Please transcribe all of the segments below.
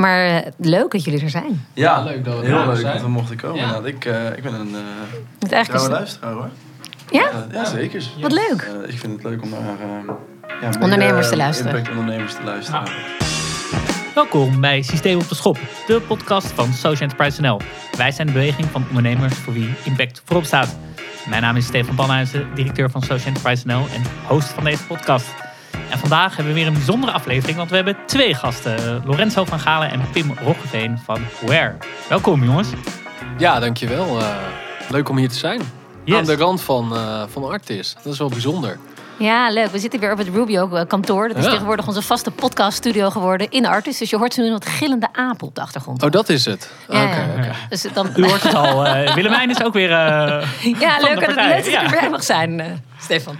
Maar eh, leuk dat jullie er zijn. Ja, Ja, leuk dat we heel er leuk zijn. dat we mochten komen. Ja. inderdaad. Ik, eh, ik ben een eh Het eigenlijk trouwe is, luisteraar hoor. ja? Ja, zeker. Wat leuk. Eh, ik vind het leuk om naar eh, ja, meer, Ondernemers te luisteren. Impact ondernemers te luisteren. Welkom bij Systeem op de Schop, de podcast van Social Enterprise NL. Wij zijn de beweging van ondernemers voor wie impact voorop staat. Mijn naam is Stefan Banhuizen, directeur van Social Enterprise NL en host van deze podcast. En vandaag hebben we weer een bijzondere aflevering, want we hebben twee gasten. Lorenzo van Galen en Pim Roggeveen van Where. Welkom jongens. Ja, dankjewel. Eh leuk om hier te zijn. Yes. Aan de rand van, eh van Artis. Dat is wel bijzonder. Ja, leuk. We zitten weer op het Rubio-kantoor. Dat is Ja. tegenwoordig onze vaste podcaststudio geworden in Artis. Dus je hoort zo nu wat gillende apen op de achtergrond. Oh, dat is het. Ja, Oké, ja. Dus dan, U hoort het al, eh, Willemijn is ook weer... eh, ja, van leuk, dat, partij. leuk dat je erbij mag zijn, eh, Stefan.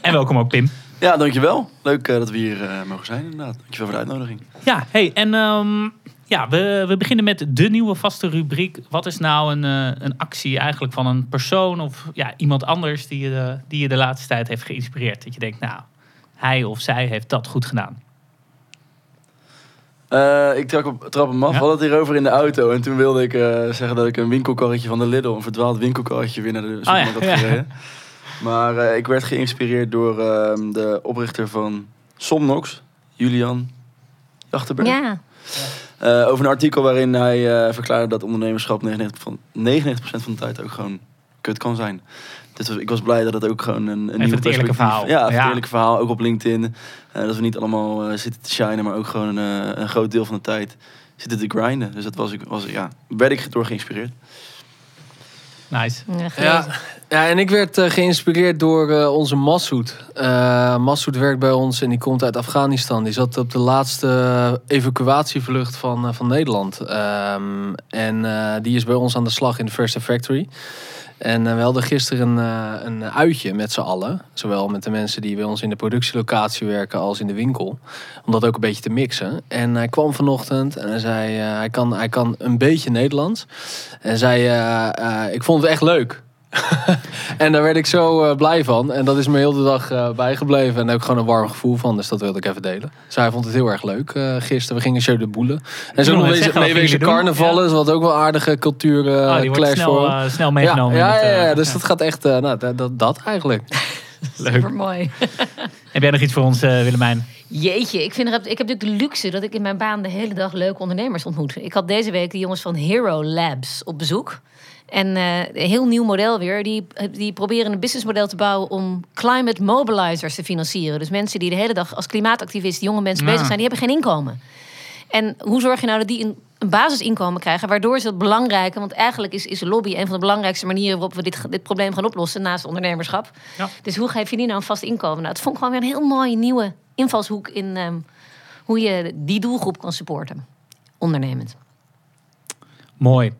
En welkom ook Pim. Ja, dankjewel. Leuk eh, dat we hier eh, mogen zijn inderdaad. Dankjewel voor de uitnodiging. Ja, hey, en ehm, ja, we, we beginnen met de nieuwe vaste rubriek. Wat is nou een, eh, een actie eigenlijk van een persoon of ja, iemand anders die je, de, die je de laatste tijd heeft geïnspireerd? Dat je denkt, nou, hij of zij heeft dat goed gedaan. Ik trap, op, trap hem af. Ja. We hadden het hierover in de auto. En toen wilde ik zeggen dat ik een winkelkarretje van de Lidl, een verdwaald winkelkarretje weer naar de supermarkt Oh ja, had ja. Maar eh, ik werd geïnspireerd door ehm, de oprichter van Somnox, Julian Jachtenberg. Ja, Eh, over een artikel waarin hij eh, verklaarde dat ondernemerschap 99%, van, 99 van de tijd ook gewoon kut kan zijn. Dus ik was blij dat het ook gewoon een, een nieuw het eerlijke verhaal. Ja, even Ja. eerlijke verhaal. Ook op LinkedIn. Eh, dat we niet allemaal eh, zitten te shinen, maar ook gewoon een, eh, een groot deel van de tijd zitten te grinden. Dus dat was ik, was, ja, werd ik door geïnspireerd. Nice. ja, Ja, en ik werd eh, geïnspireerd door eh, onze Massoud. Eh Massoud werkt bij ons en die komt uit Afghanistan. Die zat op de laatste evacuatievlucht van, eh, van Nederland. Ehm, en eh, die is bij ons aan de slag in de First Factory. En eh, we hadden gisteren een, eh, een uitje met z'n allen. Zowel met de mensen die bij ons in de productielocatie werken als in de winkel. Om dat ook een beetje te mixen. En hij kwam vanochtend en hij zei, eh, hij, kan, hij kan een beetje Nederlands. En zei, ik vond het echt leuk. en daar werd ik zo eh, blij van. En dat is me heel de dag eh, bijgebleven. En daar heb ik gewoon een warm gevoel van. Dus dat wilde ik even delen. Dus hij vond het heel erg leuk eh, gisteren. We gingen Jeu de Boelen. En zo nog wat mee wezen carnavallen. Ja. Dus wat ook wel aardige cultuur eh, Oh, die clash snel, voor. snel ja, meegenomen. ja, ja, eh, ja, dus dat gaat echt, eh, nou, dat, dat, dat eigenlijk. leuk. Super mooi. Heb jij nog iets voor ons, eh, Willemijn? Jeetje, ik, vind er, ik heb natuurlijk de luxe dat ik in mijn baan de hele dag leuke ondernemers ontmoet. Ik had deze week de jongens van Hero Labs op bezoek. En eh, een heel nieuw model weer. Die, die proberen een businessmodel te bouwen om climate mobilizers te financieren. Dus mensen die de hele dag als klimaatactivist, jonge mensen Ja. bezig zijn, die hebben geen inkomen. En hoe zorg je nou dat die een, een basisinkomen krijgen, waardoor ze het belangrijke, want eigenlijk is, is lobby een van de belangrijkste manieren waarop we dit, dit probleem gaan oplossen naast ondernemerschap. Ja. Dus hoe geef je die nou een vast inkomen? Nou, het vond ik gewoon weer een heel mooie nieuwe invalshoek in ehm, hoe je die doelgroep kan supporten. Ondernemend. Mooi.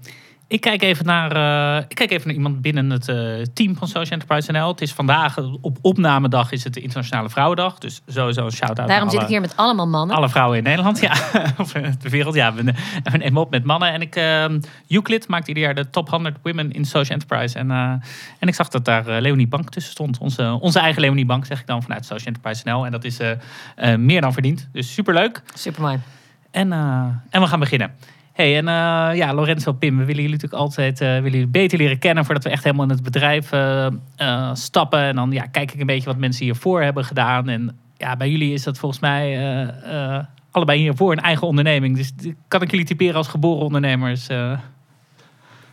Ik kijk even naar, eh, ik kijk even naar iemand binnen het eh, team van Social Enterprise NL. Het is vandaag, op opnamedag is het de Internationale Vrouwendag. Dus sowieso een shout-out Daarom zit alle, ik hier met allemaal mannen. alle vrouwen in Nederland. Ja, of de wereld. Ja, we, nemen op met mannen. En ik, eh, Euclid maakt ieder jaar de top 100 women in Social Enterprise. En, en ik zag dat daar Leonie Bank tussen stond. Onze, onze eigen Leonie Bank, zeg ik dan, vanuit Social Enterprise NL. En dat is meer dan verdiend. Dus superleuk. Super mooi. En, en we gaan beginnen. Hey, en eh, ja, Lorenzo, Pim, we willen jullie natuurlijk altijd eh, willen jullie beter leren kennen voordat we echt helemaal in het bedrijf eh, stappen. En dan ja, kijk ik een beetje wat mensen hiervoor hebben gedaan. En ja, bij jullie is dat volgens mij allebei hiervoor een eigen onderneming. Dus kan ik jullie typeren als geboren ondernemers?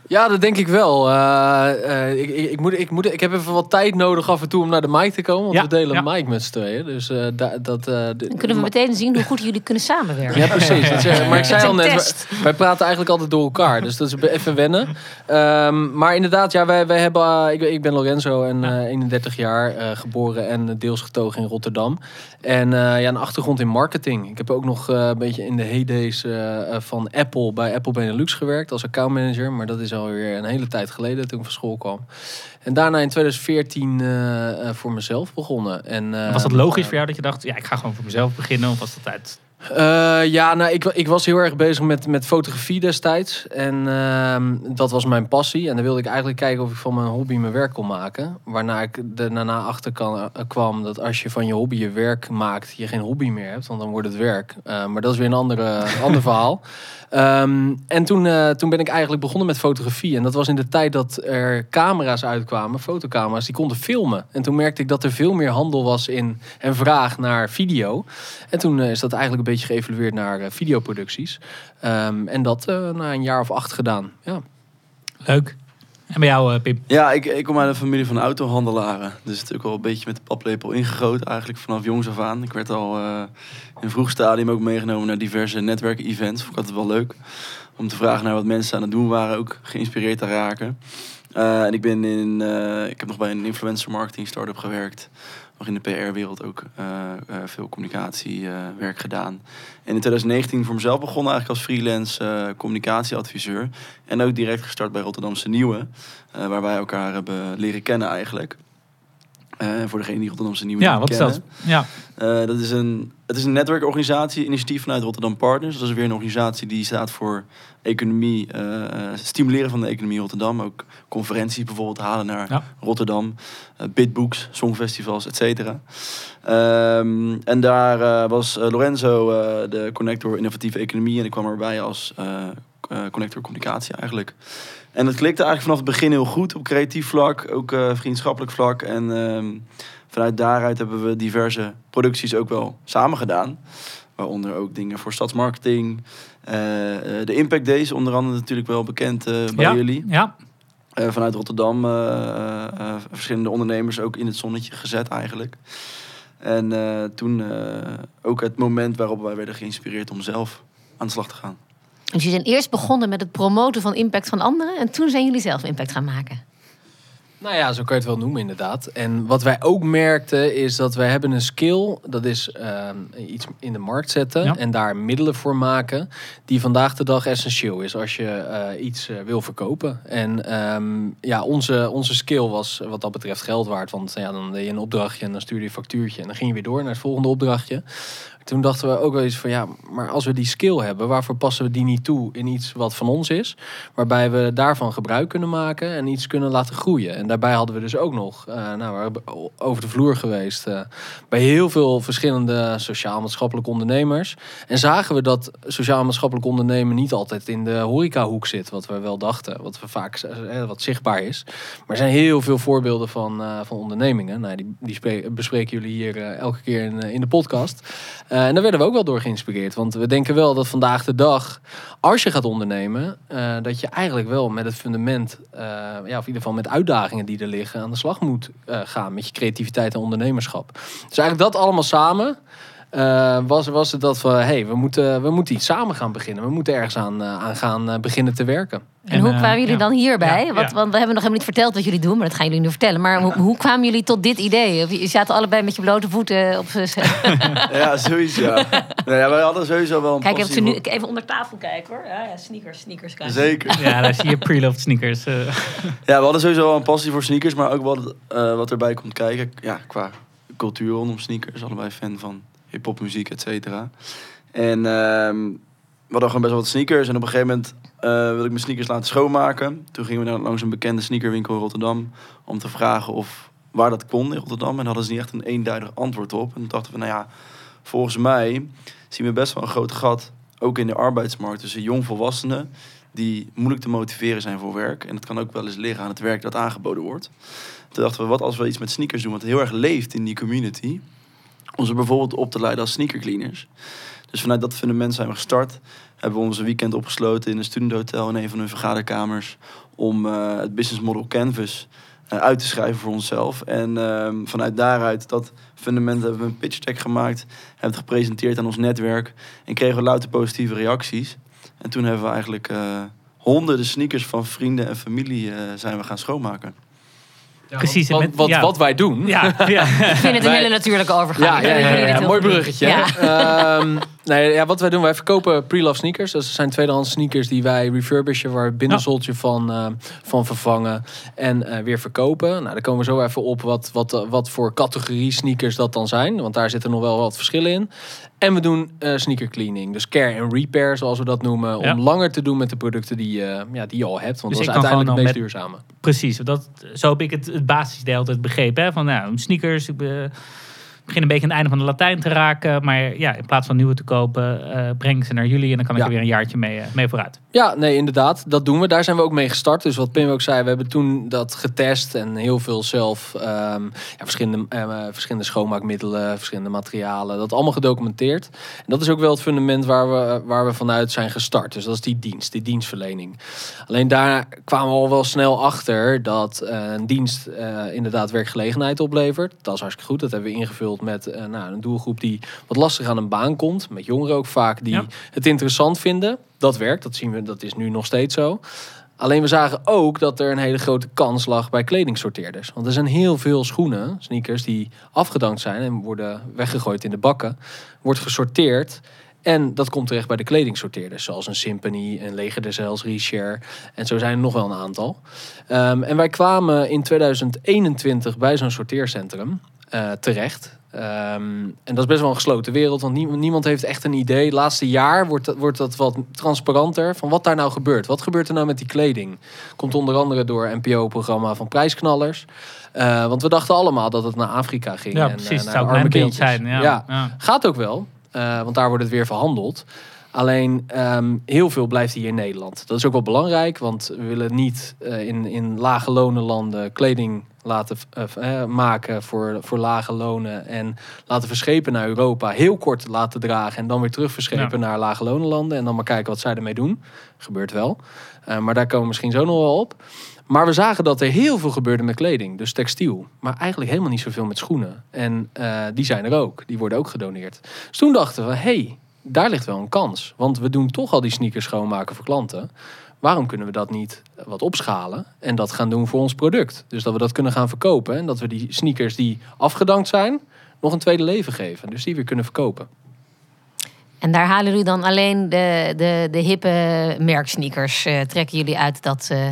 Ja, dat denk ik wel. Eh, eh, ik, ik, ik, moet, ik, moet, ik heb even wat tijd nodig af en toe om naar de mic te komen. Want Ja, we delen ja. een mic met z'n tweeën. Dus eh, da- dat... eh, de- Dan kunnen we meteen zien hoe goed jullie kunnen samenwerken. Ja, precies. Dat zeg- maar ik zei al net, wij, wij praten eigenlijk altijd door elkaar. Dus dat is even wennen. Ehm, maar inderdaad, ja, wij, wij hebben, ik, ik ben Lorenzo en eh, 31 jaar, eh, geboren en deels getogen in Rotterdam. En eh, ja, een achtergrond in marketing. Ik heb ook nog eh, een beetje in de heydays van Apple bij Apple Benelux gewerkt als accountmanager. Maar dat is alweer een hele tijd geleden toen ik van school kwam. En daarna in 2014 eh, eh, voor mezelf begonnen. En, eh, was dat logisch voor jou dat je dacht, ja, ik ga gewoon voor mezelf beginnen? Of was dat uit Eh, ja, nou, ik, ik was heel erg bezig met, met fotografie destijds. En ehm, dat was mijn passie. En dan wilde ik eigenlijk kijken of ik van mijn hobby mijn werk kon maken. Waarna ik er daarna achter kan, eh, kwam dat als je van je hobby je werk maakt, je geen hobby meer hebt. Want dan wordt het werk. Eh, maar dat is weer een andere, ander verhaal. Ehm, en toen, toen ben ik eigenlijk begonnen met fotografie. En dat was in de tijd dat er camera's uitkwamen, fotocamera's, die konden filmen. En toen merkte ik dat er veel meer handel was in en vraag naar video. En toen is dat eigenlijk een beetje geëvalueerd naar eh, videoproducties. Ehm, en dat eh, na een jaar of acht gedaan. Ja. Leuk. En bij jou, eh, Pim? Ja, ik, ik kom uit een familie van autohandelaren. Dus natuurlijk al een beetje met de paplepel ingegoten eigenlijk vanaf jongs af aan. Ik werd al eh, in een vroeg stadium ook meegenomen naar diverse netwerken-events. Vond ik altijd wel leuk. Om te vragen naar wat mensen aan het doen waren. Ook geïnspireerd te raken. Eh, en ik ben in... eh, ik heb nog bij een influencer marketing start-up gewerkt. Nog in de PR-wereld ook eh, eh, veel communicatiewerk gedaan. En in 2019 voor mezelf begonnen eigenlijk als freelance eh, communicatieadviseur. En ook direct gestart bij Rotterdamse Nieuwe. eh, waar wij elkaar hebben leren kennen eigenlijk. Eh, voor degene die Rotterdamse Nieuwe Ja, wat is kennen. dat? Ja. Eh, dat is een, het is een netwerkorganisatie, initiatief vanuit Rotterdam Partners. Dat is weer een organisatie die staat voor economie, eh, stimuleren van de economie in Rotterdam. Ook conferenties bijvoorbeeld halen naar Ja. Rotterdam. bitbooks, songfestivals, et cetera. Ehm, en daar was Lorenzo de connector innovatieve economie. En ik kwam erbij als connector communicatie eigenlijk. En het klikte eigenlijk vanaf het begin heel goed op creatief vlak, ook eh, vriendschappelijk vlak. En ehm, vanuit daaruit hebben we diverse producties ook wel samen gedaan. Waaronder ook dingen voor stadsmarketing. Eh, eh, de Impact Days, onder andere natuurlijk wel bekend eh, bij ja. jullie. Ja. Eh, vanuit Rotterdam eh, eh, eh, verschillende ondernemers ook in het zonnetje gezet eigenlijk. En eh, toen eh, ook het moment waarop wij werden geïnspireerd om zelf aan de slag te gaan. Dus jullie zijn eerst begonnen met het promoten van impact van anderen. En toen zijn jullie zelf impact gaan maken. Nou ja, zo kan je het wel noemen inderdaad. En wat wij ook merkten is dat wij hebben een skill. Dat is ehm, iets in de markt zetten Ja. en daar middelen voor maken. Die vandaag de dag essentieel is als je eh, iets eh, wil verkopen. En ehm, ja, onze, onze skill was wat dat betreft geld waard. Want ja, dan deed je een opdrachtje en dan stuurde je een factuurtje. En dan ging je weer door naar het volgende opdrachtje. Toen dachten we ook wel eens van ja, maar als we die skill hebben, waarvoor passen we die niet toe in iets wat van ons is? Waarbij we daarvan gebruik kunnen maken en iets kunnen laten groeien. En daarbij hadden we dus ook nog, eh, nou, we hebben over de vloer geweest eh, bij heel veel verschillende sociaal-maatschappelijke ondernemers. En zagen we dat sociaal-maatschappelijk ondernemen niet altijd in de horecahoek zit, wat we wel dachten, wat we vaak eh, wat zichtbaar is. Maar er zijn heel veel voorbeelden van, van ondernemingen. Nou, die, die spre- bespreken jullie hier elke keer in, in de podcast. Eh, en daar werden we ook wel door geïnspireerd. Want we denken wel dat vandaag de dag, als je gaat ondernemen, eh, dat je eigenlijk wel met het fundament, eh, ja, of in ieder geval met uitdagingen die er liggen, aan de slag moet gaan met je creativiteit en ondernemerschap. Dus eigenlijk dat allemaal samen. Eh, was, was het dat van, hey, we moeten, we moeten iets samen gaan beginnen. We moeten ergens aan, eh, aan gaan eh, beginnen te werken. En, hoe kwamen jullie ja. dan hierbij? Ja, Want, ja. want we hebben nog helemaal niet verteld wat jullie doen, maar dat gaan jullie nu vertellen. Maar hoe, hoe kwamen jullie tot dit idee? Of Je zaten allebei met je blote voeten op z'n- Ja, zoieens ja. nou ja wij hadden sowieso wel een Kijk, even, nu, even onder tafel kijken hoor. Ja, ja sneakers, sneakers. kijk. Zeker. Ja, daar zie je pre-loved sneakers. Ja, we hadden sowieso wel een passie voor sneakers, maar ook wat, eh, wat erbij komt kijken. Ja, qua cultuur rondom sneakers. Allebei fan van hip-hop muziek, et cetera. En ehm, we hadden gewoon best wel wat sneakers. En op een gegeven moment eh, wilde ik mijn sneakers laten schoonmaken. Toen gingen we naar, langs een bekende sneakerwinkel in Rotterdam. Om te vragen of waar dat kon in Rotterdam. En hadden ze niet echt een eenduidig antwoord op. En toen dachten we, nou ja, volgens mij zien we best wel een groot gat. Ook in de arbeidsmarkt tussen jongvolwassenen die moeilijk te motiveren zijn voor werk. En het kan ook wel eens liggen aan het werk dat aangeboden wordt. Toen dachten we, wat als we iets met sneakers doen wat heel erg leeft in die community. Om ze bijvoorbeeld op te leiden als sneakercleaners. Dus vanuit dat fundament zijn we gestart. Hebben we onze weekend opgesloten in een studenthotel in een van hun vergaderkamers. Om eh, het business model Canvas eh, uit te schrijven voor onszelf. En ehm, vanuit daaruit, dat fundament, hebben we een pitch deck gemaakt. Hebben het gepresenteerd aan ons netwerk. En kregen we louter positieve reacties. En toen hebben we eigenlijk eh, honderden sneakers van vrienden en familie zijn we gaan schoonmaken. Precies, Wat, met- wat, ja. wat wij doen. ja, ja. Ik vind het een Wij- hele natuurlijke overgang. Ja, ja, ja, mooi bruggetje. Ja. Ehm, Nee, ja, wat wij doen, wij verkopen pre-love sneakers. Dat zijn tweedehands sneakers die wij refurbishen, waar het binnenzooltje van, eh, van vervangen en eh, weer verkopen. Nou, daar komen we zo even op wat, wat, wat voor categorie sneakers dat dan zijn. Want daar zitten nog wel wat verschillen in. En we doen eh, sneaker cleaning, dus care en repair, zoals we dat noemen. Ja. Om langer te doen met de producten die, ja, die je al hebt. Want Dus dat is uiteindelijk het meest duurzame. Precies, dat, zo heb ik het, het basisidee altijd begrepen. Hè? Van nou, sneakers, ik begin een beetje aan het einde van de Latijn te raken. Maar ja, in plaats van nieuwe te kopen, eh, breng ik ze naar jullie en dan kan ik er weer een jaartje mee, eh, mee vooruit. Ja, nee, inderdaad. Dat doen we. Daar zijn we ook mee gestart. Dus wat Pim ook zei, we hebben toen dat getest en heel veel zelf ehm, ja, verschillende, eh, verschillende schoonmaakmiddelen, verschillende materialen. Dat allemaal gedocumenteerd. En dat is ook wel het fundament waar we, waar we vanuit zijn gestart. Dus dat is die dienst, die dienstverlening. Alleen daar kwamen we al wel snel achter dat eh, een dienst eh, inderdaad werkgelegenheid oplevert. Dat is hartstikke goed. Dat hebben we ingevuld met nou, een doelgroep die wat lastig aan een baan komt. Met jongeren ook vaak die Ja. het interessant vinden. Dat werkt, dat zien we, dat is nu nog steeds zo. Alleen we zagen ook dat er een hele grote kans lag bij kledingsorteerders. Want er zijn heel veel schoenen, sneakers, die afgedankt zijn en worden weggegooid in de bakken. Wordt gesorteerd en dat komt terecht bij de kledingsorteerders. Zoals een Symphony, een Leger Richard. En zo zijn er nog wel een aantal. Ehm, en wij kwamen in 2021 bij zo'n sorteercentrum eh, terecht. Ehm, en dat is best wel een gesloten wereld, want niemand, niemand heeft echt een idee. Het laatste jaar wordt dat, wordt dat wat transparanter van wat daar nou gebeurt. Wat gebeurt er nou met die kleding? Komt onder andere door NPO-programma van Prijsknallers. Eh, want we dachten allemaal dat het naar Afrika ging. Ja, en, eh, precies. Naar zou een zijn. Ja. ja, Ja. Gaat ook wel, want daar wordt het weer verhandeld. Alleen ehm, heel veel blijft hier in Nederland. Dat is ook wel belangrijk, want we willen niet eh, in, in lage lonenlanden kleding laten eh, eh, maken voor, voor lage lonen en laten verschepen naar Europa. Heel kort laten dragen en dan weer terug verschepen naar lage lonenlanden. En dan maar kijken wat zij ermee doen. Gebeurt wel. Maar daar komen we misschien zo nog wel op. Maar we zagen dat er heel veel gebeurde met kleding, dus textiel. Maar eigenlijk helemaal niet zoveel met schoenen. En die zijn er ook, die worden ook gedoneerd. Dus toen dachten we, hé, hey, daar ligt wel een kans. Want we doen toch al die sneakers schoonmaken voor klanten. Waarom kunnen we dat niet wat opschalen en dat gaan doen voor ons product? Dus dat we dat kunnen gaan verkopen en dat we die sneakers die afgedankt zijn, nog een tweede leven geven. Dus die weer kunnen verkopen. En daar halen jullie dan alleen de, de, de hippe merksneakers, eh, trekken jullie uit, dat, eh,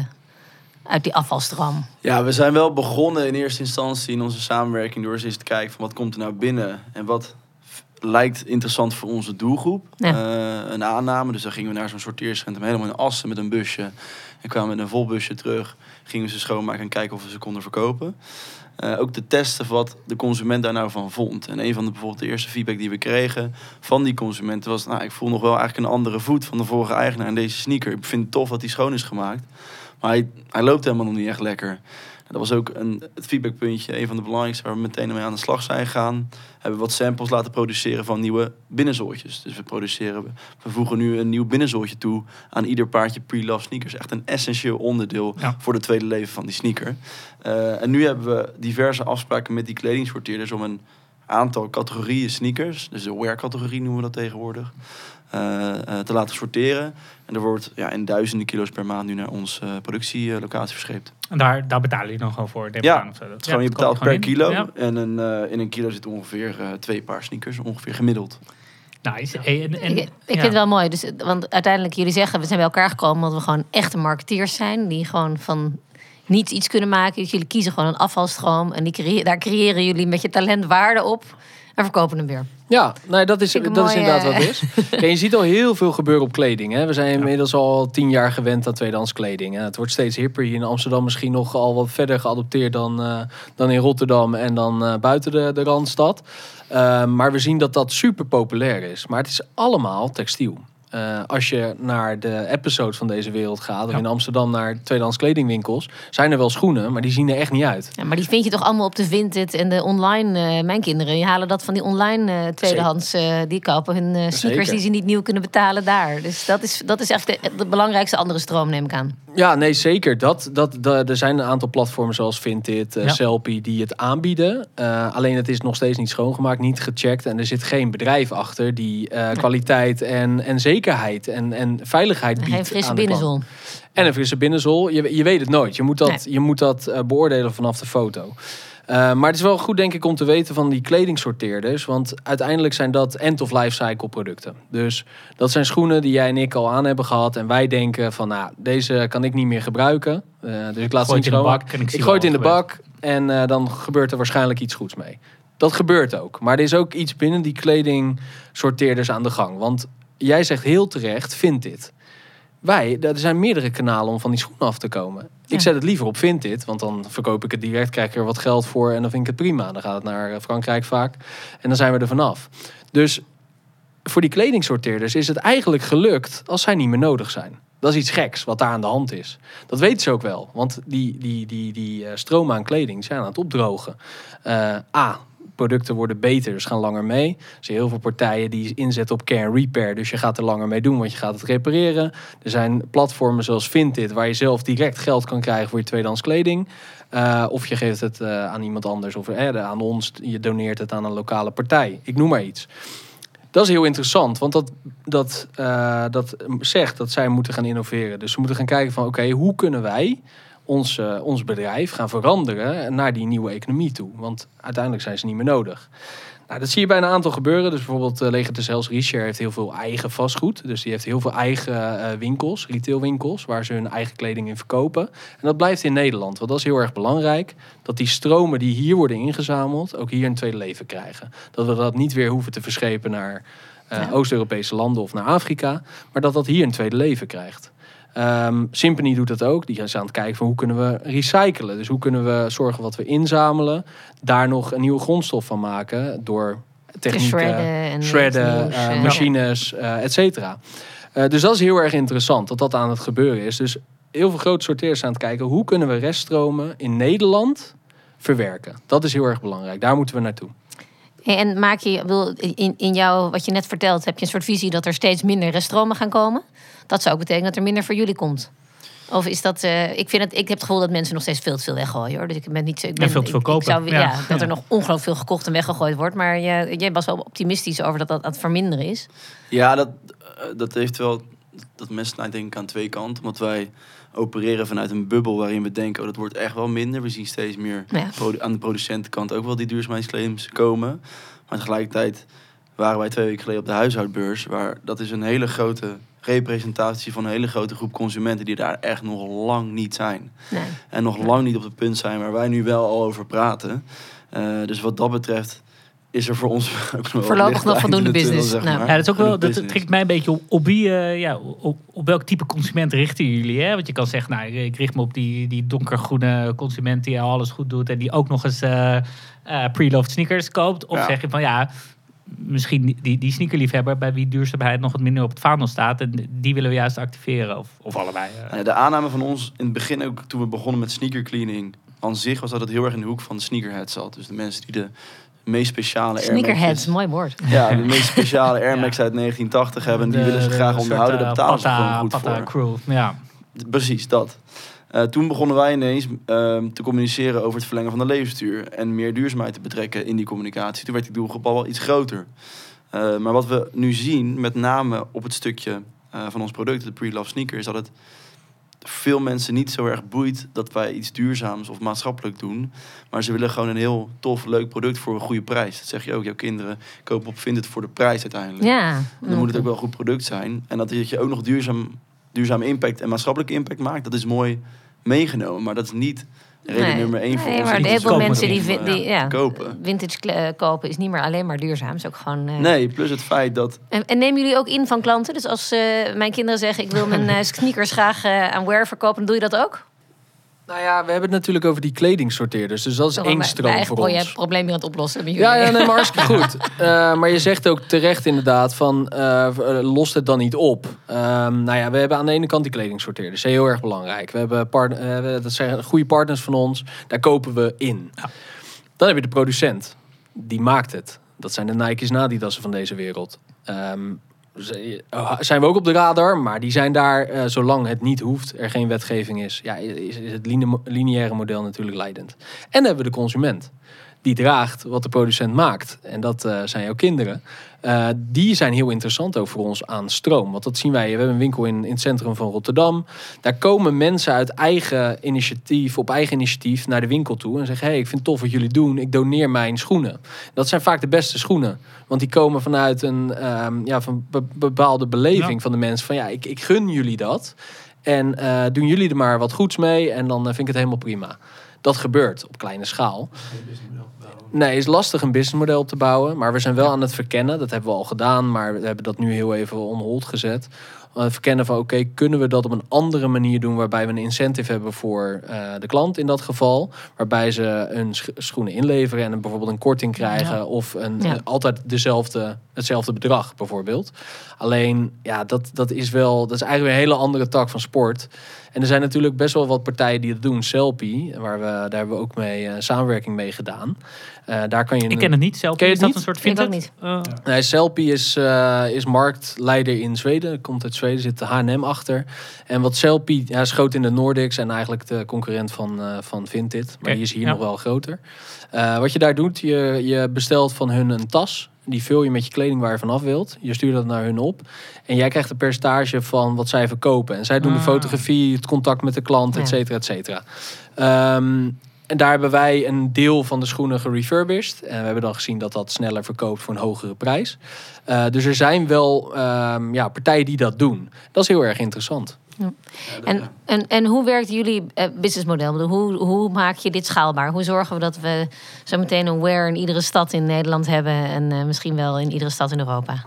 uit die afvalstroom. Ja, we zijn wel begonnen in eerste instantie in onze samenwerking door eens eens te kijken van wat komt er nou binnen en wat lijkt interessant voor onze doelgroep. Ja. Eh, een aanname, dus dan gingen we naar zo'n sorteercentrum helemaal in Assen met een busje en kwamen met een vol busje terug. Gingen we ze schoonmaken en kijken of we ze konden verkopen. Eh, ook te testen wat de consument daar nou van vond. En een van de bijvoorbeeld de eerste feedback die we kregen van die consumenten was... Nou, ik voel nog wel eigenlijk een andere voet van de vorige eigenaar in deze sneaker. Ik vind het tof dat die schoon is gemaakt. Maar hij, hij loopt helemaal nog niet echt lekker. Dat was ook een, het feedbackpuntje, een van de belangrijkste waar we meteen mee aan de slag zijn gegaan. Hebben we wat samples laten produceren van nieuwe binnenzooltjes. Dus we produceren, we voegen nu een nieuw binnenzooltje toe aan ieder paardje pre-love sneakers. Echt een essentieel onderdeel Ja. voor het tweede leven van die sneaker. Eh, en nu hebben we diverse afspraken met die kledingsorteerders om een aantal categorieën sneakers, dus de wear-categorie noemen we dat tegenwoordig, te laten sorteren. En er wordt ja, in duizenden kilo's per maand nu naar onze eh, productielocatie verscheept. En daar, daar betalen jullie dan gewoon voor. neem Ja, aan, of zo. Dat- Het is gewoon, je betaalt per kilo. Ja. En een, eh, in een kilo zitten ongeveer eh, twee paar sneakers, ongeveer gemiddeld. Nice. En, en, ik ik ja. vind het wel mooi. Dus, want uiteindelijk, jullie zeggen, we zijn bij elkaar gekomen omdat we gewoon echte marketeers zijn. Die gewoon van niets iets kunnen maken. Dus jullie kiezen gewoon een afvalstroom. En die creë- daar creëren jullie met je talent waarde op. En verkopen hem weer. Ja, nee, dat is, dat is inderdaad wat het is. Kijk, je ziet al heel veel gebeuren op kleding. Hè. We zijn inmiddels al tien jaar gewend aan tweedehands kleding. Het wordt steeds hipper hier in Amsterdam. Misschien nog al wat verder geadopteerd dan, eh, dan in Rotterdam en dan eh, buiten de, de Randstad. Eh, maar we zien dat dat super populair is. Maar het is allemaal textiel. Eh, als je naar de episodes van deze wereld gaat, of Ja. in Amsterdam naar tweedehands kledingwinkels, zijn er wel schoenen, maar die zien er echt niet uit. Ja, maar die vind je toch allemaal op de Vinted en de online. eh, mijn kinderen die halen dat van die online eh, tweedehands. eh, die kopen hun eh, sneakers Zeker. die ze niet nieuw kunnen betalen daar. Dus dat is, dat is echt de, de belangrijkste andere stroom, neem ik aan. Ja, nee, zeker. Dat, dat, da- er zijn een aantal platformen zoals Vinted, Ja. Selfie die het aanbieden. Eh, alleen het is nog steeds niet schoongemaakt, niet gecheckt. En er zit geen bedrijf achter die eh, kwaliteit en, en zekerheid en, en veiligheid biedt. Geen frisse aan de klant. binnenzol. En een frisse binnenzol. Je, je weet het nooit. Je moet dat, Nee. je moet dat eh, beoordelen vanaf de foto. Eh, maar het is wel goed, denk ik, om te weten van die kledingsorteerders. Want uiteindelijk zijn dat end-of-life-cycle producten. Dus dat zijn schoenen die jij en ik al aan hebben gehad. En wij denken van, nou, deze kan ik niet meer gebruiken. Eh, dus ik laat ze niet het in de bak en ik gooi het in de bak en eh, dan gebeurt er waarschijnlijk iets goeds mee. Dat gebeurt ook. Maar er is ook iets binnen die kledingsorteerders aan de gang. Want jij zegt heel terecht, vind dit. Wij, er zijn meerdere kanalen om van die schoenen af te komen. Ja. Ik zet het liever op vind dit, want dan verkoop ik het direct, krijg ik er wat geld voor en dan vind ik het prima. Dan gaat het naar eh, Frankrijk vaak en dan zijn we er vanaf. Dus voor die kledingsorteerders is het eigenlijk gelukt als zij niet meer nodig zijn. Dat is iets geks wat daar aan de hand is. Dat weten ze ook wel, want die, die, die, die eh, stromen aan kleding zijn aan het opdrogen. Eh, A, producten worden beter, dus gaan langer mee. Er zijn heel veel partijen die inzetten op care repair, dus je gaat er langer mee doen, want je gaat het repareren. Er zijn platformen zoals Vinted, waar je zelf direct geld kan krijgen voor je tweedehands kleding. Eh, of je geeft het eh, aan iemand anders, of eh, aan ons, je doneert het aan een lokale partij. Ik noem maar iets. Dat is heel interessant, want dat, dat, eh, dat zegt dat zij moeten gaan innoveren. Dus ze moeten gaan kijken van oké, hoe kunnen wij ons, eh, ons bedrijf gaan veranderen naar die nieuwe economie toe? Want uiteindelijk zijn ze niet meer nodig. Nou, dat zie je bij een aantal gebeuren. Dus bijvoorbeeld uh, Leger de Zelfs Richard heeft heel veel eigen vastgoed. Dus die heeft heel veel eigen eh, winkels, retailwinkels, waar ze hun eigen kleding in verkopen. En dat blijft in Nederland, want dat is heel erg belangrijk. Dat die stromen die hier worden ingezameld, ook hier een tweede leven krijgen. Dat we dat niet weer hoeven te verschepen naar eh, Ja. Oost-Europese landen of naar Afrika. Maar dat dat hier een tweede leven krijgt. Ehm Symphony doet dat ook. Die is aan het kijken van hoe kunnen we recyclen. Dus hoe kunnen we zorgen wat we inzamelen, daar nog een nieuwe grondstof van maken door Te technieken, shredden shredden, eh, eh, machines, eh et cetera. Dus dat is heel erg interessant dat dat aan het gebeuren is. Dus heel veel grote sorteerders zijn aan het kijken hoe kunnen we reststromen in Nederland verwerken. Dat is heel erg belangrijk. Daar moeten we naartoe. En maak je, bedoel, in, in jouw, wat je net vertelt, heb je een soort visie dat er steeds minder reststromen gaan komen? Dat zou ook betekenen dat er minder voor jullie komt. Of is dat, eh, ik, vind het, ik heb het gevoel dat mensen nog steeds veel te veel weggooien hoor. Dus ik ben niet zo. Ik ben, veel te veel ik- ik kopen. zou, ja. Ja. dat er nog ongelooflijk veel gekocht en weggegooid wordt. Maar jij, jij was wel optimistisch over dat dat aan het verminderen is. Ja, dat, eh, dat heeft wel... Dat mes snijdt denk ik aan twee kanten. Omdat wij opereren vanuit een bubbel waarin we denken... oh, dat wordt echt wel minder. We zien steeds meer Ja. aan de producentenkant ook wel die duurzaamheidsclaims komen. Maar tegelijkertijd waren wij twee weken geleden op de huishoudbeurs... waar dat is een hele grote representatie van een hele grote groep consumenten... die daar echt nog lang niet zijn. Nee. En nog lang niet op het punt zijn waar wij nu wel al over praten. Eh, dus wat dat betreft is er voor ons ook nog Voorlopig nog voldoende in de tunnel, business. zeg Nou. maar. Ja, dat is ook wel. Dat trekt mij een beetje op, op wie, eh, ja, op, op welk type consument richten jullie? Hè? Want je kan zeggen, nou, ik richt me op die, die donkergroene consument die alles goed doet en die ook nog eens eh eh, pre-loved sneakers koopt. Of Ja. zeg je van ja, misschien die, die sneakerliefhebber bij wie duurzaamheid nog wat minder op het vaandel staat en die willen we juist activeren of, of allebei. eh. Nou ja, de aanname van ons in het begin ook toen we begonnen met sneaker cleaning aan zich was dat het heel erg in de hoek van de sneakerhead zat. Dus de mensen die de meest speciale Air Sneakerheads, mooi woord. Ja, de meest speciale Air Ja. Max uit 1980 hebben. Die De- willen ze de graag soort, onderhouden. Daar eh, betalen ze gewoon goed Pata voor. crew, ja. Precies, dat. Eh, toen begonnen wij ineens ehm, te communiceren over het verlengen van de levensduur. En meer duurzaamheid te betrekken in die communicatie. Toen werd die doelgroep al wel iets groter. Eh, maar wat we nu zien, met name op het stukje eh, van ons product, de pre-love sneaker, is dat het veel mensen niet zo erg boeit dat wij iets duurzaams of maatschappelijk doen. Maar ze willen gewoon een heel tof, leuk product voor een goede prijs. Dat zeg je ook. Jouw kinderen kopen op Vinted voor de prijs uiteindelijk. Ja. Dan moet het ook wel een goed product zijn. En dat je ook nog duurzaam, duurzame impact en maatschappelijke impact maakt, dat is mooi meegenomen. Maar dat is niet reden Nee. nummer één voor Nee, ons. maar heel iets veel mensen die, die ja, kopen. vintage eh, kopen is niet meer alleen maar duurzaam. is ook gewoon. eh, Nee, plus het feit dat En, en nemen jullie ook in van klanten? Dus als eh, mijn kinderen zeggen: ik wil mijn sneakers graag aan Wear verkopen, dan doe je dat ook? Nou ja, we hebben het natuurlijk over die kledingsorteerders. Dus dat is één stroom mijn voor ons. probleem hier aan het oplossen met jullie. Ja, ja nee, maar hartstikke goed. Eh, maar je zegt ook terecht inderdaad van, eh, eh, lost het dan niet op? Ehm, nou ja, we hebben aan de ene kant die kledingsorteerders. Dat is heel erg belangrijk. We hebben part- dat zijn goede partners van ons. Daar kopen we in. Ja. Dan heb je de producent. Die maakt het. Dat zijn de Nike's en Adidas'en van deze wereld. Ehm, eh, zijn we ook op de radar, maar die zijn daar, eh, zolang het niet hoeft, er geen wetgeving is, ja, is, is het line- lineaire model natuurlijk leidend. En dan hebben we de consument. Die draagt wat de producent maakt. En dat eh, zijn jouw kinderen. Eh, die zijn heel interessant ook voor ons aan stroom. Want dat zien wij. We hebben een winkel in, in het centrum van Rotterdam. Daar komen mensen uit eigen initiatief, op eigen initiatief naar de winkel toe. En zeggen: hey, ik vind het tof wat jullie doen. Ik doneer mijn schoenen. Dat zijn vaak de beste schoenen. Want die komen vanuit een ehm, ja, van be- bepaalde beleving Ja. van de mensen. Van ja, ik, ik gun jullie dat. En eh, doen jullie er maar wat goeds mee. En dan vind ik het helemaal prima. Dat gebeurt op kleine schaal. Nee, is lastig een businessmodel op te bouwen. Maar we zijn wel aan het verkennen. Dat hebben we al gedaan. Maar we hebben dat nu heel even on hold gezet. Het verkennen van oké, kunnen we dat op een andere manier doen. Waarbij we een incentive hebben voor eh, de klant in dat geval. Waarbij ze hun sch- schoenen inleveren. En bijvoorbeeld een korting krijgen. Ja. Of een, Ja. eh, altijd dezelfde, hetzelfde bedrag bijvoorbeeld. Alleen ja, dat, dat is wel. Dat is eigenlijk weer een hele andere tak van sport. En er zijn natuurlijk best wel wat partijen die dat doen. Selfie, waar we, daar hebben we ook mee eh, samenwerking mee gedaan. Eh, daar kan je Ik ken het niet je is dat niet? een soort Ik ook vintage? niet. Eh, Nee, Selfie is, eh, is marktleider in Zweden. Komt uit Zweden, zit de H&M achter. En wat Selfie, ja, schoot in de Nordics en eigenlijk de concurrent van, eh van Vinted. Maar Oké, die is hier ja. nog wel groter. Eh, wat je daar doet, je, je bestelt van hun een tas. Die vul je met je kleding waar je vanaf wilt. Je stuurt dat naar hun op. En jij krijgt een percentage van wat zij verkopen. En zij doen de Ah. fotografie, het contact met de klant, et cetera, et cetera. Ehm, en daar hebben wij een deel van de schoenen gerefurbished. En we hebben dan gezien dat dat sneller verkoopt voor een hogere prijs. Eh, dus er zijn wel ehm, ja, partijen die dat doen. Dat is heel erg interessant. En, en, en hoe werkt jullie eh, businessmodel? Hoe, hoe maak je dit schaalbaar? Hoe zorgen we dat we zo meteen een wear in iedere stad in Nederland hebben en eh, misschien wel in iedere stad in Europa?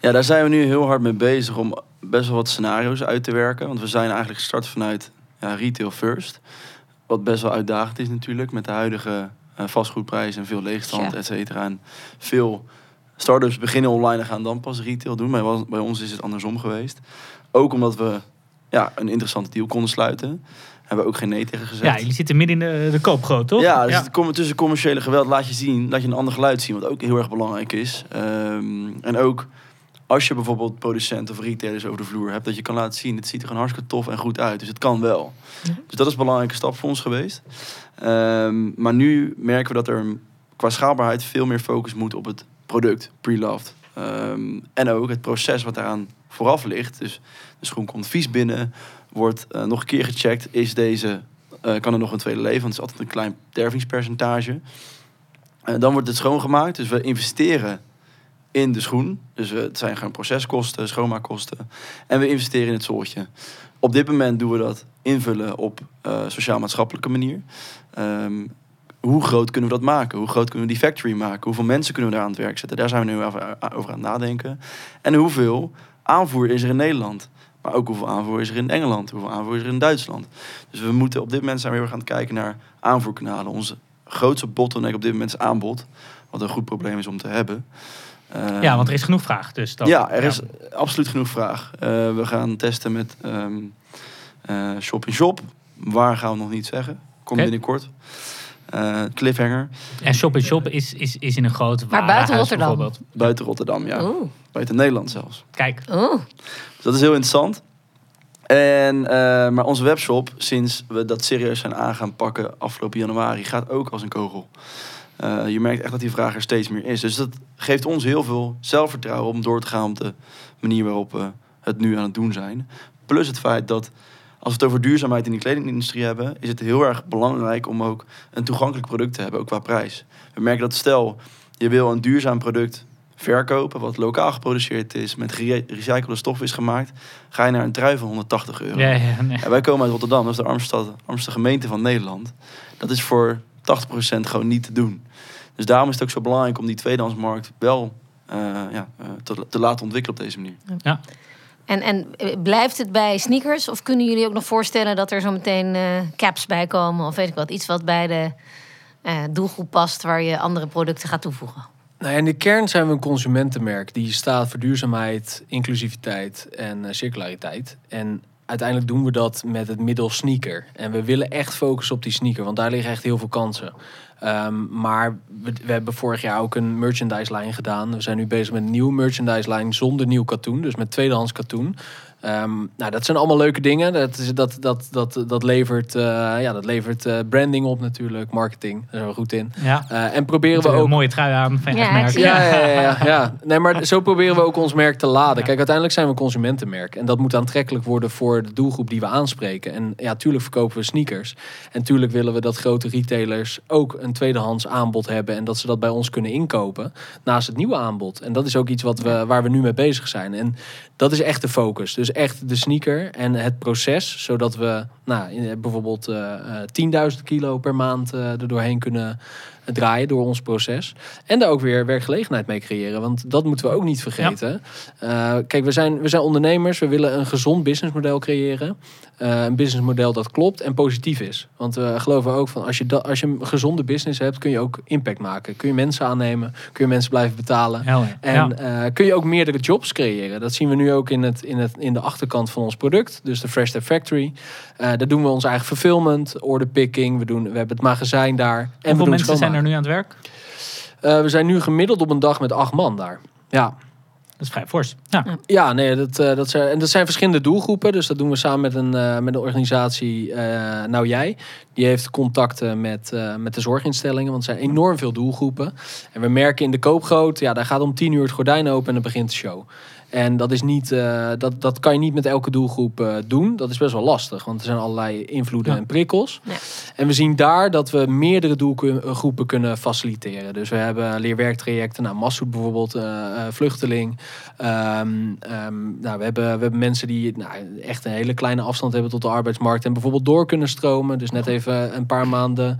Ja, daar zijn we nu heel hard mee bezig om best wel wat scenario's uit te werken. Want we zijn eigenlijk gestart vanuit ja, retail first. Wat best wel uitdagend is natuurlijk met de huidige eh, vastgoedprijzen en veel leegstand, Ja. et cetera. En veel startups beginnen online en gaan dan pas retail doen. Bij, wa- bij ons is het andersom geweest. Ook omdat we ja, een interessante deal konden sluiten. Hebben we ook geen nee tegen gezegd. ja, jullie zitten midden in de, de koopgroot, toch? Ja, dus het kom- tussen commerciële geweld laat je zien, laat je een ander geluid zien, wat ook heel erg belangrijk is. Ehm, en ook als je bijvoorbeeld producenten of retailers over de vloer hebt, dat je kan laten zien, het ziet er gewoon hartstikke tof en goed uit. Dus het kan wel. Ja. Dus dat is een belangrijke stap voor ons geweest. Ehm, maar nu merken we dat er qua schaalbaarheid veel meer focus moet op het product, pre-loved. Ehm, en ook het proces wat daaraan vooraf ligt. Dus de schoen komt vies binnen, wordt eh, nog een keer gecheckt. Is deze, eh, kan er nog een tweede leven? Want het is altijd een klein dervingspercentage. Eh, dan wordt het schoongemaakt. Dus we investeren in de schoen. Dus we, het zijn gewoon proceskosten, schoonmaakkosten. En we investeren in het zooltje. Op dit moment doen we dat invullen op eh, sociaal-maatschappelijke manier. Ehm, hoe groot kunnen we dat maken? Hoe groot kunnen we die factory maken? Hoeveel mensen kunnen we daar aan het werk zetten? Daar zijn we nu over, over aan het nadenken. En hoeveel aanvoer is er in Nederland? Maar ook hoeveel aanvoer is er in Engeland? Hoeveel aanvoer is er in Duitsland? Dus we moeten op dit moment zijn we heel erg aan het kijken naar aanvoerkanalen. Onze grootste bottleneck op dit moment is aanbod. Wat een goed probleem is om te hebben. Ehm, Ja, want er is genoeg vraag. Dus dat, ja, er is absoluut genoeg vraag. Eh, we gaan testen met ehm eh, Shop in Shop. Waar gaan we nog niet zeggen. Komt binnenkort. Eh, cliffhanger. En Shop in Shop is, is, is in een groot buiten warenhuis Rotterdam? bijvoorbeeld. Buiten Rotterdam, ja. Oeh, Buiten Nederland zelfs. Kijk, oeh. Dus dat is heel interessant. En, eh, maar onze webshop, sinds we dat serieus zijn aan gaan pakken afgelopen januari, gaat ook als een kogel. Eh, je merkt echt dat die vraag er steeds meer is. Dus dat geeft ons heel veel zelfvertrouwen om door te gaan op de manier waarop we het nu aan het doen zijn. Plus het feit dat als we het over duurzaamheid in de kledingindustrie hebben, is het heel erg belangrijk om ook een toegankelijk product te hebben, ook qua prijs. We merken dat stel, je wil een duurzaam product verkopen, wat lokaal geproduceerd is, met gere- gerecyclede stof is gemaakt, ga je naar een trui van 180 euro. ja, ja, nee. En wij komen uit Rotterdam, dat is de armste, armste gemeente van Nederland. Dat is voor 80% gewoon niet te doen. Dus daarom is het ook zo belangrijk om die tweedehandsmarkt wel eh, ja, eh, te, te laten ontwikkelen op deze manier. En, en eh, blijft het bij sneakers? Of kunnen jullie ook nog voorstellen dat er zo meteen eh, caps bij komen? Of weet ik wat, iets wat bij de eh, doelgroep past waar je andere producten gaat toevoegen? Nou, ja, in de kern zijn we een consumentenmerk die staat voor duurzaamheid, inclusiviteit en circulariteit. En uiteindelijk doen we dat met het middel sneaker. En we willen echt focussen op die sneaker, want daar liggen echt heel veel kansen. Ehm, maar we, hebben vorig jaar ook een merchandise lijn gedaan. We zijn nu bezig met een nieuwe merchandise lijn zonder nieuw katoen, dus met tweedehands katoen. Ehm, nou, dat zijn allemaal leuke dingen. Dat, is, dat, dat, dat, dat levert, eh, ja, dat levert eh, branding op natuurlijk, marketing. Daar zijn we goed in. Ja. Eh, en proberen we Een ook... mooie trui aan van je Ja, merk. Ja, ja, ja, ja, ja. Nee, maar zo proberen we ook ons merk te laden. Ja. Kijk, uiteindelijk zijn we een consumentenmerk. En dat moet aantrekkelijk worden voor de doelgroep die we aanspreken. En ja, tuurlijk verkopen we sneakers. En tuurlijk willen we dat grote retailers ook een tweedehands aanbod hebben. En dat ze dat bij ons kunnen inkopen. Naast het nieuwe aanbod. En dat is ook iets wat we, waar we nu mee bezig zijn. En dat is echt de focus. Dus echt de sneaker en het proces. Zodat we nou, bijvoorbeeld eh eh, 10.000 kilo per maand eh er doorheen kunnen draaien door ons proces. En daar ook weer werkgelegenheid mee creëren. Want dat moeten we ook niet vergeten. Eh, kijk, we zijn, we zijn ondernemers. We willen een gezond businessmodel creëren. Eh, een businessmodel dat klopt en positief is. Want we geloven ook van als je, dat, als je een gezonde business hebt, kun je ook impact maken. Kun je mensen aannemen, kun je mensen blijven betalen. Helder. En ja. eh, kun je ook meerdere jobs creëren. Dat zien we nu ook in, het, in, het, in de achterkant van ons product. Dus de Fresh Step Factory. Daar doen we ons eigen fulfillment, order picking. We, doen, we hebben het magazijn daar. En we doen mensen zijn. Er nu aan het werk? Eh, we zijn nu gemiddeld op een dag met acht man daar. Ja, Dat is vrij fors. Ja. ja nee, dat, eh, dat, zijn, en dat zijn verschillende doelgroepen. Dus dat doen we samen met een, eh, met een organisatie, eh, Nou Jij. Die heeft contacten met, eh, met de zorginstellingen, want er zijn enorm veel doelgroepen. En we merken in de koopgroot, ja, daar gaat om tien uur het gordijn open en dan begint de show. En dat, is niet, eh, dat, dat kan je niet met elke doelgroep eh, doen. Dat is best wel lastig, want er zijn allerlei invloeden Ja. en prikkels. Ja. En we zien daar dat we meerdere doelgroepen kunnen faciliteren. Dus we hebben leerwerktrajecten, nou Massoud bijvoorbeeld, eh, eh, vluchteling. Ehm, ehm, nou, we, hebben, we hebben mensen die nou, echt een hele kleine afstand hebben tot de arbeidsmarkt en bijvoorbeeld door kunnen stromen. Dus net even een paar maanden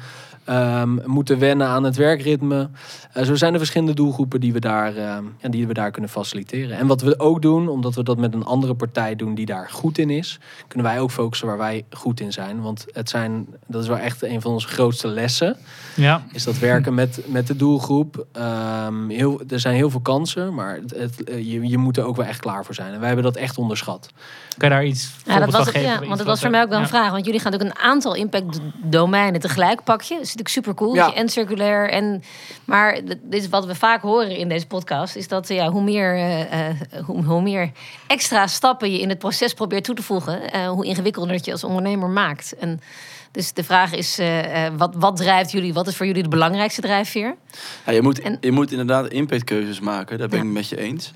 ehm, moeten wennen aan het werkritme. Eh, zo zijn er verschillende doelgroepen die we, daar, ehm, ja, die we daar kunnen faciliteren. En wat we ook doen, omdat we dat met een andere partij doen die daar goed in is, kunnen wij ook focussen waar wij goed in zijn. Want het zijn, dat is wel echt een van onze grootste lessen ja. is dat werken met, met de doelgroep. Ehm, heel, er zijn heel veel kansen, maar het, het- eh, je, je moet er ook wel echt klaar voor zijn. En wij hebben dat echt onderschat. Kan je daar iets Ja, dat was het, geven? ja, Iets want dat was voor mij ook wel een ja. vraag. Want jullie gaan ook een aantal impact-domeinen tegelijk pakken. Is natuurlijk super cool. Ja. En circulair. En, maar dit is wat we vaak horen in deze podcast. Is dat ja, hoe, meer, eh, eh, hoe, hoe meer extra stappen je in het proces probeert toe te voegen. eh, hoe ingewikkelder het je als ondernemer maakt. En dus de vraag is, eh, eh, wat, wat drijft jullie? Wat is voor jullie de belangrijkste drijfveer? Ja, je, moet, En- je moet inderdaad impactkeuzes maken. Daar ben ik Ja. met je eens.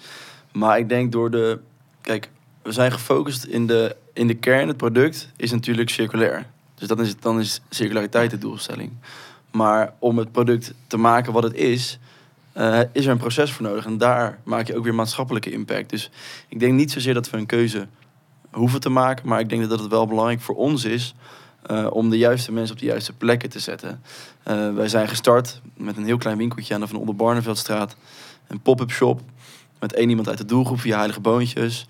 Maar ik denk door de... Kijk, we zijn gefocust in de, in de kern. Het product is natuurlijk circulair. Dus dat is, dan is circulariteit de doelstelling. Maar om het product te maken wat het is... eh, is er een proces voor nodig. En daar maak je ook weer maatschappelijke impact. Dus ik denk niet zozeer dat we een keuze hoeven te maken. Maar ik denk dat het wel belangrijk voor ons is... eh, om de juiste mensen op de juiste plekken te zetten. Eh, wij zijn gestart met een heel klein winkeltje aan de Van Oldenbarneveldstraat. Een pop-up shop met één iemand uit de doelgroep via Heilige Boontjes.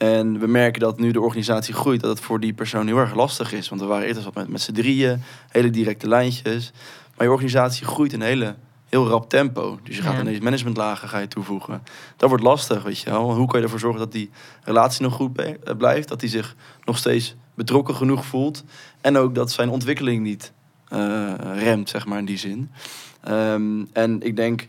En we merken dat nu de organisatie groeit, dat het voor die persoon heel erg lastig is. Want we waren eerst al met, met z'n drieën, hele directe lijntjes. Maar je organisatie groeit in een hele, heel rap tempo. Dus je gaat Ja. ineens managementlagen ga je toevoegen. Dat wordt lastig, weet je wel. Hoe kan je ervoor zorgen dat die relatie nog goed eh, blijft? Dat hij zich nog steeds betrokken genoeg voelt. En ook dat zijn ontwikkeling niet eh, remt, zeg maar, in die zin. Ehm, en ik denk,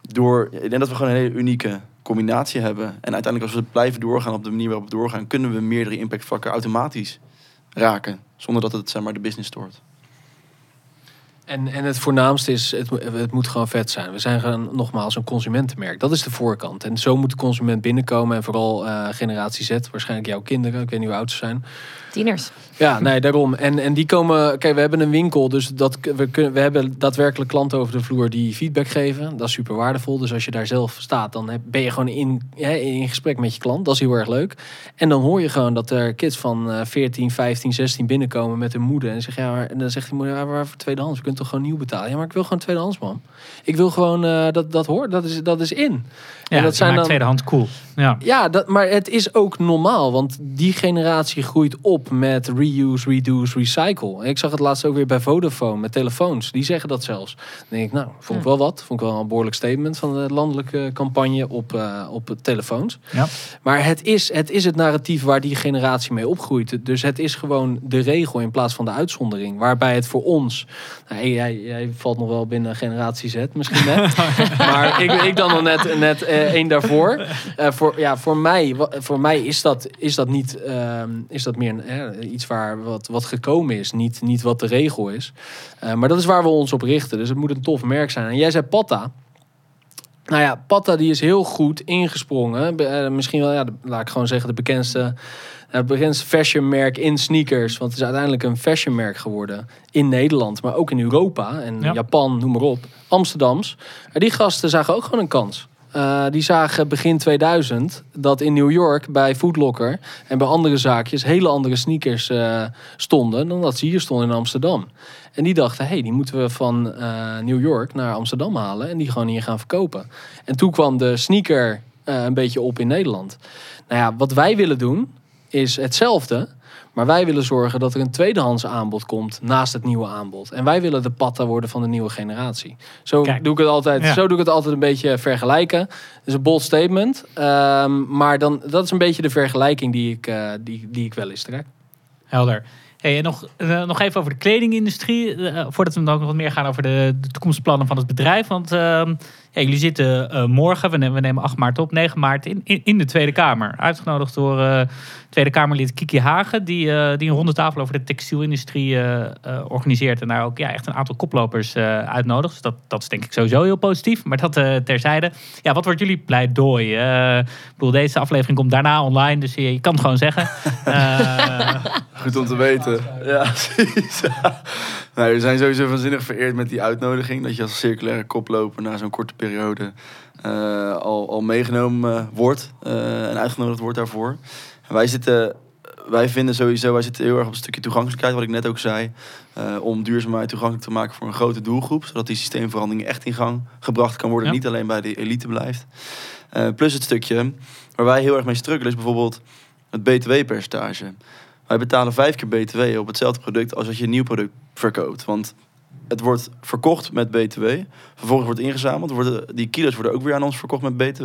door, ik denk dat we gewoon een hele unieke combinatie hebben. En uiteindelijk als we blijven doorgaan op de manier waarop we doorgaan... kunnen we meerdere impactvlakken automatisch raken. Zonder dat het zeg maar, de business stoort. En, en het voornaamste is, het, het moet gewoon vet zijn. We zijn gewoon nogmaals een consumentenmerk. Dat is de voorkant. En zo moet de consument binnenkomen. En vooral eh, generatie Z, waarschijnlijk jouw kinderen. Ik weet niet hoe oud ze zijn. Tieners. Ja, nee, daarom. En, en die komen. Kijk, we hebben een winkel, dus dat, we, kunnen, we hebben daadwerkelijk klanten over de vloer die feedback geven. Dat is super waardevol. Dus als je daar zelf staat, dan heb- ben je gewoon in, hè, in gesprek met je klant. Dat is heel erg leuk. En dan hoor je gewoon dat er kids van eh 14, 15, 16 binnenkomen met hun moeder. En, zeg, ja, maar, en dan zegt die moeder, ja, waar voor tweedehands? Je kunt toch gewoon nieuw betalen? Ja, maar ik wil gewoon tweedehands, man. Ik wil gewoon eh, dat, dat hoor, dat is, dat is in. Ja, en dat dat zijn maakt dan. tweedehands cool. Ja. Ja, dat, maar het is ook normaal. Want die generatie groeit op met reuse, reduce, recycle. Ik zag het laatst ook weer bij Vodafone met telefoons. Die zeggen dat zelfs. Dan denk ik, nou, vond ik wel wat. Vond ik wel een behoorlijk statement van de landelijke campagne op, eh, op telefoons. Ja. Maar het is, het is het narratief waar die generatie mee opgroeit. Dus het is gewoon de regel in plaats van de uitzondering. Waarbij het voor ons, nou, jij, jij valt nog wel binnen generatie Z misschien net. maar ik, ik dan nog net, net eh, één daarvoor. Eh, voor, ja, voor, mij, voor mij is dat, is dat niet ehm, is dat meer een, eh, iets waar wat, wat gekomen is. Niet, niet wat de regel is. Eh, maar dat is waar we ons op richten. Dus het moet een tof merk zijn. En jij zei Patta. Nou ja, Patta die is heel goed ingesprongen. Be- eh, misschien wel, ja, de- laat ik gewoon zeggen, de bekendste, het bekendste fashionmerk in sneakers. Want het is uiteindelijk een fashionmerk geworden in Nederland, maar ook in Europa en Ja. Japan, noem maar op. Amsterdams. Die gasten zagen ook gewoon een kans. Eh, die zagen begin 2000 dat in New York bij Foot Locker en bij andere zaakjes hele andere sneakers eh, stonden dan dat ze hier stonden in Amsterdam. En die dachten, hé, hey, die moeten we van eh, New York naar Amsterdam halen en die gewoon hier gaan verkopen. En toen kwam de sneaker een beetje op in Nederland. Nou ja, wat wij willen doen is hetzelfde. Maar wij willen zorgen dat er een tweedehands aanbod komt naast het nieuwe aanbod. En wij willen de patta worden van de nieuwe generatie. Zo, Kijk. doe ik, het altijd, Ja. zo doe ik het altijd een beetje vergelijken. Dat is een bold statement. Ehm, maar dan, dat is een beetje de vergelijking die ik, eh, die, die ik wel eens trek. Helder. Hey, en nog, eh, nog even over de kledingindustrie. eh, voordat we dan ook nog wat meer gaan over de, de toekomstplannen van het bedrijf. Want ehm, ja, jullie zitten morgen, we nemen, we nemen 8 maart op, 9 maart in, in, in de Tweede Kamer. Uitgenodigd door Tweede Kamerlid Kiki Hagen. Die, eh, die een ronde tafel over de textielindustrie eh, eh, organiseert. En daar ook ja, echt een aantal koplopers eh, uitnodigt. Dus dat, dat is denk ik sowieso heel positief. Maar dat terzijde. Ja, wat wordt jullie pleidooi? Eh, ik bedoel, deze aflevering komt daarna online. Dus je, je kan het gewoon zeggen. Eh, Goed om te weten. Ja, precies. nou, we zijn sowieso waanzinnig vereerd met die uitnodiging. Dat je als circulaire koploper na zo'n korte periode eh, al, al meegenomen wordt. eh, en uitgenodigd wordt daarvoor. En wij zitten... Wij vinden sowieso, wij zitten heel erg op een stukje toegankelijkheid, wat ik net ook zei. eh, om duurzaamheid toegankelijk te maken voor een grote doelgroep. Zodat die systeemverandering echt in gang gebracht kan worden. Ja. Niet alleen bij de elite blijft. Eh, plus het stukje waar wij heel erg mee struggelen is bijvoorbeeld het btw-percentage. Wij betalen vijf keer btw op hetzelfde product als als je een nieuw product verkoopt. Want het wordt verkocht met btw. Vervolgens wordt ingezameld. Worden, die kilo's worden ook weer aan ons verkocht met btw.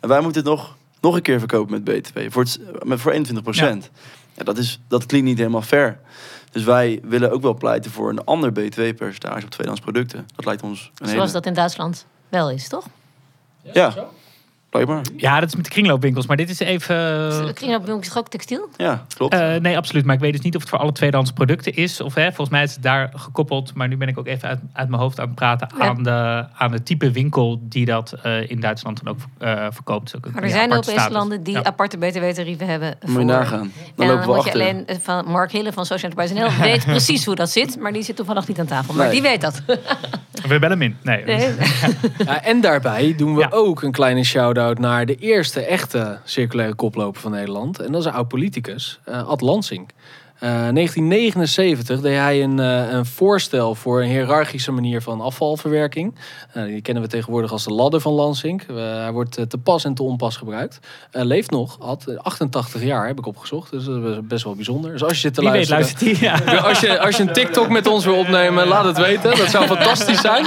En wij moeten het nog, nog een keer verkopen met btw. Voor, het, met, voor 21 procent. Ja. dat, is, dat klinkt niet helemaal fair. Dus wij willen ook wel pleiten voor een ander btw-percentage op tweedehands producten. Dat lijkt ons een Zoals hele... dat in Duitsland wel is, toch? Ja, blijkbaar. Ja, dat is met de kringloopwinkels. Maar dit is even... Uh, Kringloopwinkel is ook textiel? Ja, klopt. Eh, nee, absoluut. Maar ik weet dus niet of het voor alle tweedehands producten is. Of hè, volgens mij is het daar gekoppeld. Maar nu ben ik ook even uit, uit mijn hoofd aan het praten. Ja. Aan, de, aan de type winkel die dat eh, in Duitsland dan ook eh, verkoopt. Ook Maar er zijn Europese status. landen die Ja. aparte btw-tarieven hebben. Moet je voor- nagaan. Dan en lopen we moet je achter. alleen van Mark Hille van Social Enterprise NL weet precies hoe dat zit, maar die zit toevallig niet aan tafel. Maar Nee. die weet dat. We bellen hem in. Nee. Nee. Ja, en daarbij doen we Ja. ook een kleine shout-out naar de eerste echte circulaire koploper van Nederland. En dat is een oud politicus, eh, Ad Lansing. Eh 1979 deed hij een, eh, een voorstel voor een hiërarchische manier van afvalverwerking. Eh, die kennen we tegenwoordig als de ladder van Lansing. Eh, hij wordt eh, te pas en te onpas gebruikt. Eh, leeft nog, Ad, eh, 88 jaar heb ik opgezocht. Dus dat is best wel bijzonder. Dus als je zit te Wie weet luisteren... luistert hij. Ja. Als je, als je een TikTok met ons wil opnemen, laat het weten. Dat zou fantastisch zijn.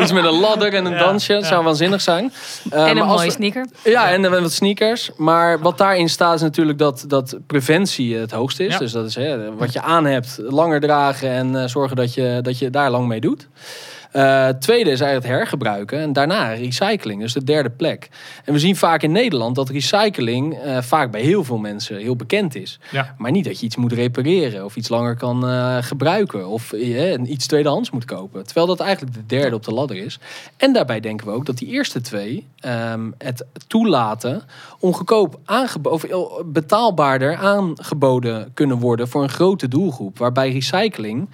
Iets met een ladder en een Ja, dansje. Dat ja. zou waanzinnig zijn. Eh, en een mooie we- sneaker. Ja, en eh, wat sneakers. Maar wat daarin staat is natuurlijk dat, dat preventie het hoogste is. Ja. Dus dat is wat je aan hebt, langer dragen en eh, zorgen dat je, dat je daar lang mee doet. Eh, tweede is eigenlijk het hergebruiken. En daarna recycling. Dus de derde plek. En we zien vaak in Nederland dat recycling eh, vaak bij heel veel mensen heel bekend is. Ja. Maar niet dat je iets moet repareren of iets langer kan eh, gebruiken. Of iets tweedehands moet kopen. Terwijl dat eigenlijk de derde op de ladder is. En daarbij denken we ook dat die eerste twee ehm, het toelaten om goedkoop aangebo- of betaalbaarder aangeboden kunnen worden voor een grote doelgroep. Waarbij recycling,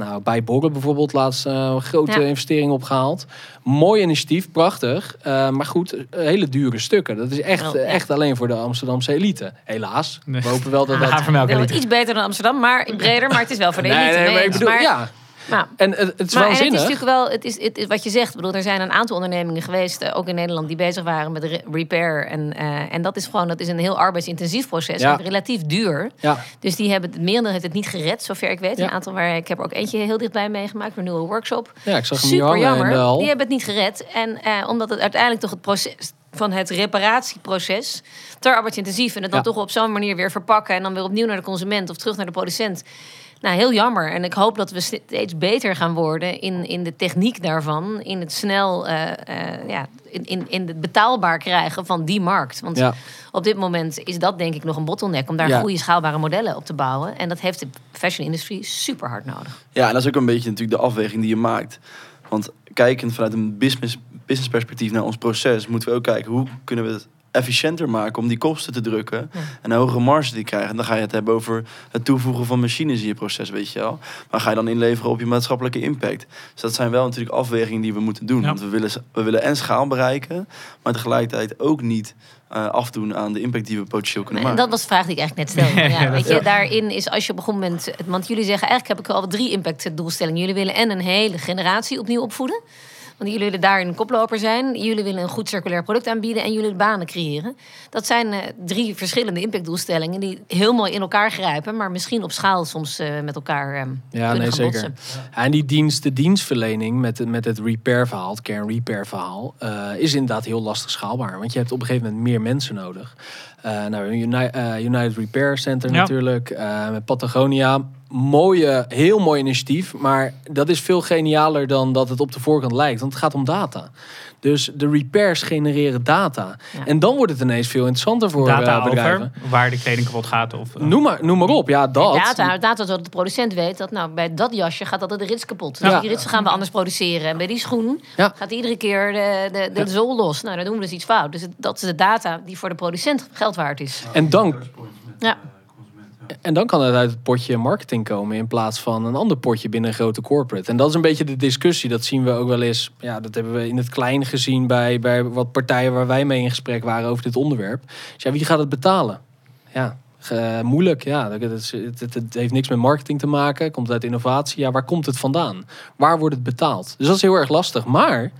nou bij Borrel bijvoorbeeld laatst eh, een grote Ja. investering opgehaald. Mooi initiatief, prachtig. eh, maar goed, eh, hele dure stukken. Dat is echt, eh, echt alleen voor de Amsterdamse elite. Helaas. Nee. We hopen wel dat dat... havermelk Wel elite. iets beter dan Amsterdam, maar breder. Maar het is wel voor de Nee, elite. nee, mee maar ik eens. bedoel, Maar- ja. Nou, En het, het is Maar en het is natuurlijk wel, het is, het is wat je zegt. Bedoel, er zijn een aantal ondernemingen geweest, eh, ook in Nederland, die bezig waren met re- repair. En, eh, en dat is gewoon, dat is een heel arbeidsintensief proces. Ja. en relatief duur. Ja, Dus die hebben het merendeel heeft het niet gered, zover ik weet. Ja. Een aantal waar ik heb er ook eentje heel dichtbij meegemaakt, een nieuwe workshop. ja, ik zag hem Super jammer. Die hebben het niet gered. En eh, omdat het uiteindelijk toch het proces van het reparatieproces te arbeidsintensief en het dan Ja. toch op zo'n manier weer verpakken en dan weer opnieuw naar de consument of terug naar de producent. Nou, heel jammer. En ik hoop dat we steeds beter gaan worden in, in de techniek daarvan. In het snel, eh, eh, ja, in, in, in het betaalbaar krijgen van die markt. Want Ja. op dit moment is dat denk ik nog een bottleneck. Om daar Ja. goede schaalbare modellen op te bouwen. En dat heeft de fashion industry super hard nodig. Ja, en dat is ook een beetje natuurlijk de afweging die je maakt. Want kijkend vanuit een business, business perspectief naar ons proces, moeten we ook kijken hoe kunnen we het efficiënter maken om die kosten te drukken Ja. en een hogere marge te krijgen. En dan ga je het hebben over het toevoegen van machines in je proces, weet je wel. Maar ga je dan inleveren op je maatschappelijke impact. Dus dat zijn wel natuurlijk afwegingen die we moeten doen. Ja. Want we willen, we willen en schaal bereiken, maar tegelijkertijd ook niet eh, afdoen aan de impact die we potentieel kunnen En maken. dat was de vraag die ik eigenlijk net stelde. Ja, weet je, daarin is als je op een gegeven moment... Want jullie zeggen, eigenlijk heb ik al drie impactdoelstellingen. Jullie willen en een hele generatie opnieuw opvoeden. Want jullie willen daarin een koploper zijn. Jullie willen een goed circulair product aanbieden. En jullie willen banen creëren. Dat zijn eh, drie verschillende impactdoelstellingen... die heel mooi in elkaar grijpen. Maar misschien op schaal soms eh, met elkaar eh, Ja, kunnen nee, zeker. Ja, en die dienst, de dienstverlening met, het- met het repair-verhaal, het kern-repair-verhaal, eh, is inderdaad heel lastig schaalbaar. Want je hebt op een gegeven moment meer mensen nodig. Eh nou, Uni- eh, United Repair Center Ja. natuurlijk, eh, met Patagonia. Mooie, heel mooi initiatief, maar dat is veel genialer dan dat het op de voorkant lijkt. Want het gaat om data. Dus de repairs genereren data. Ja. En dan wordt het ineens veel interessanter voor Data eh, bedrijven. over waar de kleding kapot gaat. Of, eh, Noem maar, noem maar op, ja, dat. Data, data zodat de producent weet dat nou, bij dat jasje gaat altijd de rits kapot. Dus Ja. die ritsen gaan we anders produceren. En bij die schoen Ja. gaat iedere keer de, de, de zool los. Nou, dan doen we dus iets fout. Dus dat is de data die voor de producent geld waard is. En dan, Ja. En dan kan het uit het potje marketing komen in plaats van een ander potje binnen een grote corporate. En dat is een beetje de discussie. Dat zien we ook wel eens. Ja, dat hebben we in het klein gezien bij, bij wat partijen waar wij mee in gesprek waren over dit onderwerp. Dus ja, wie gaat het betalen? Ja, moeilijk. Ja, het, het, het heeft niks met marketing te maken. Komt uit innovatie. Ja, waar komt het vandaan? Waar wordt het betaald? Dus dat is heel erg lastig. Maar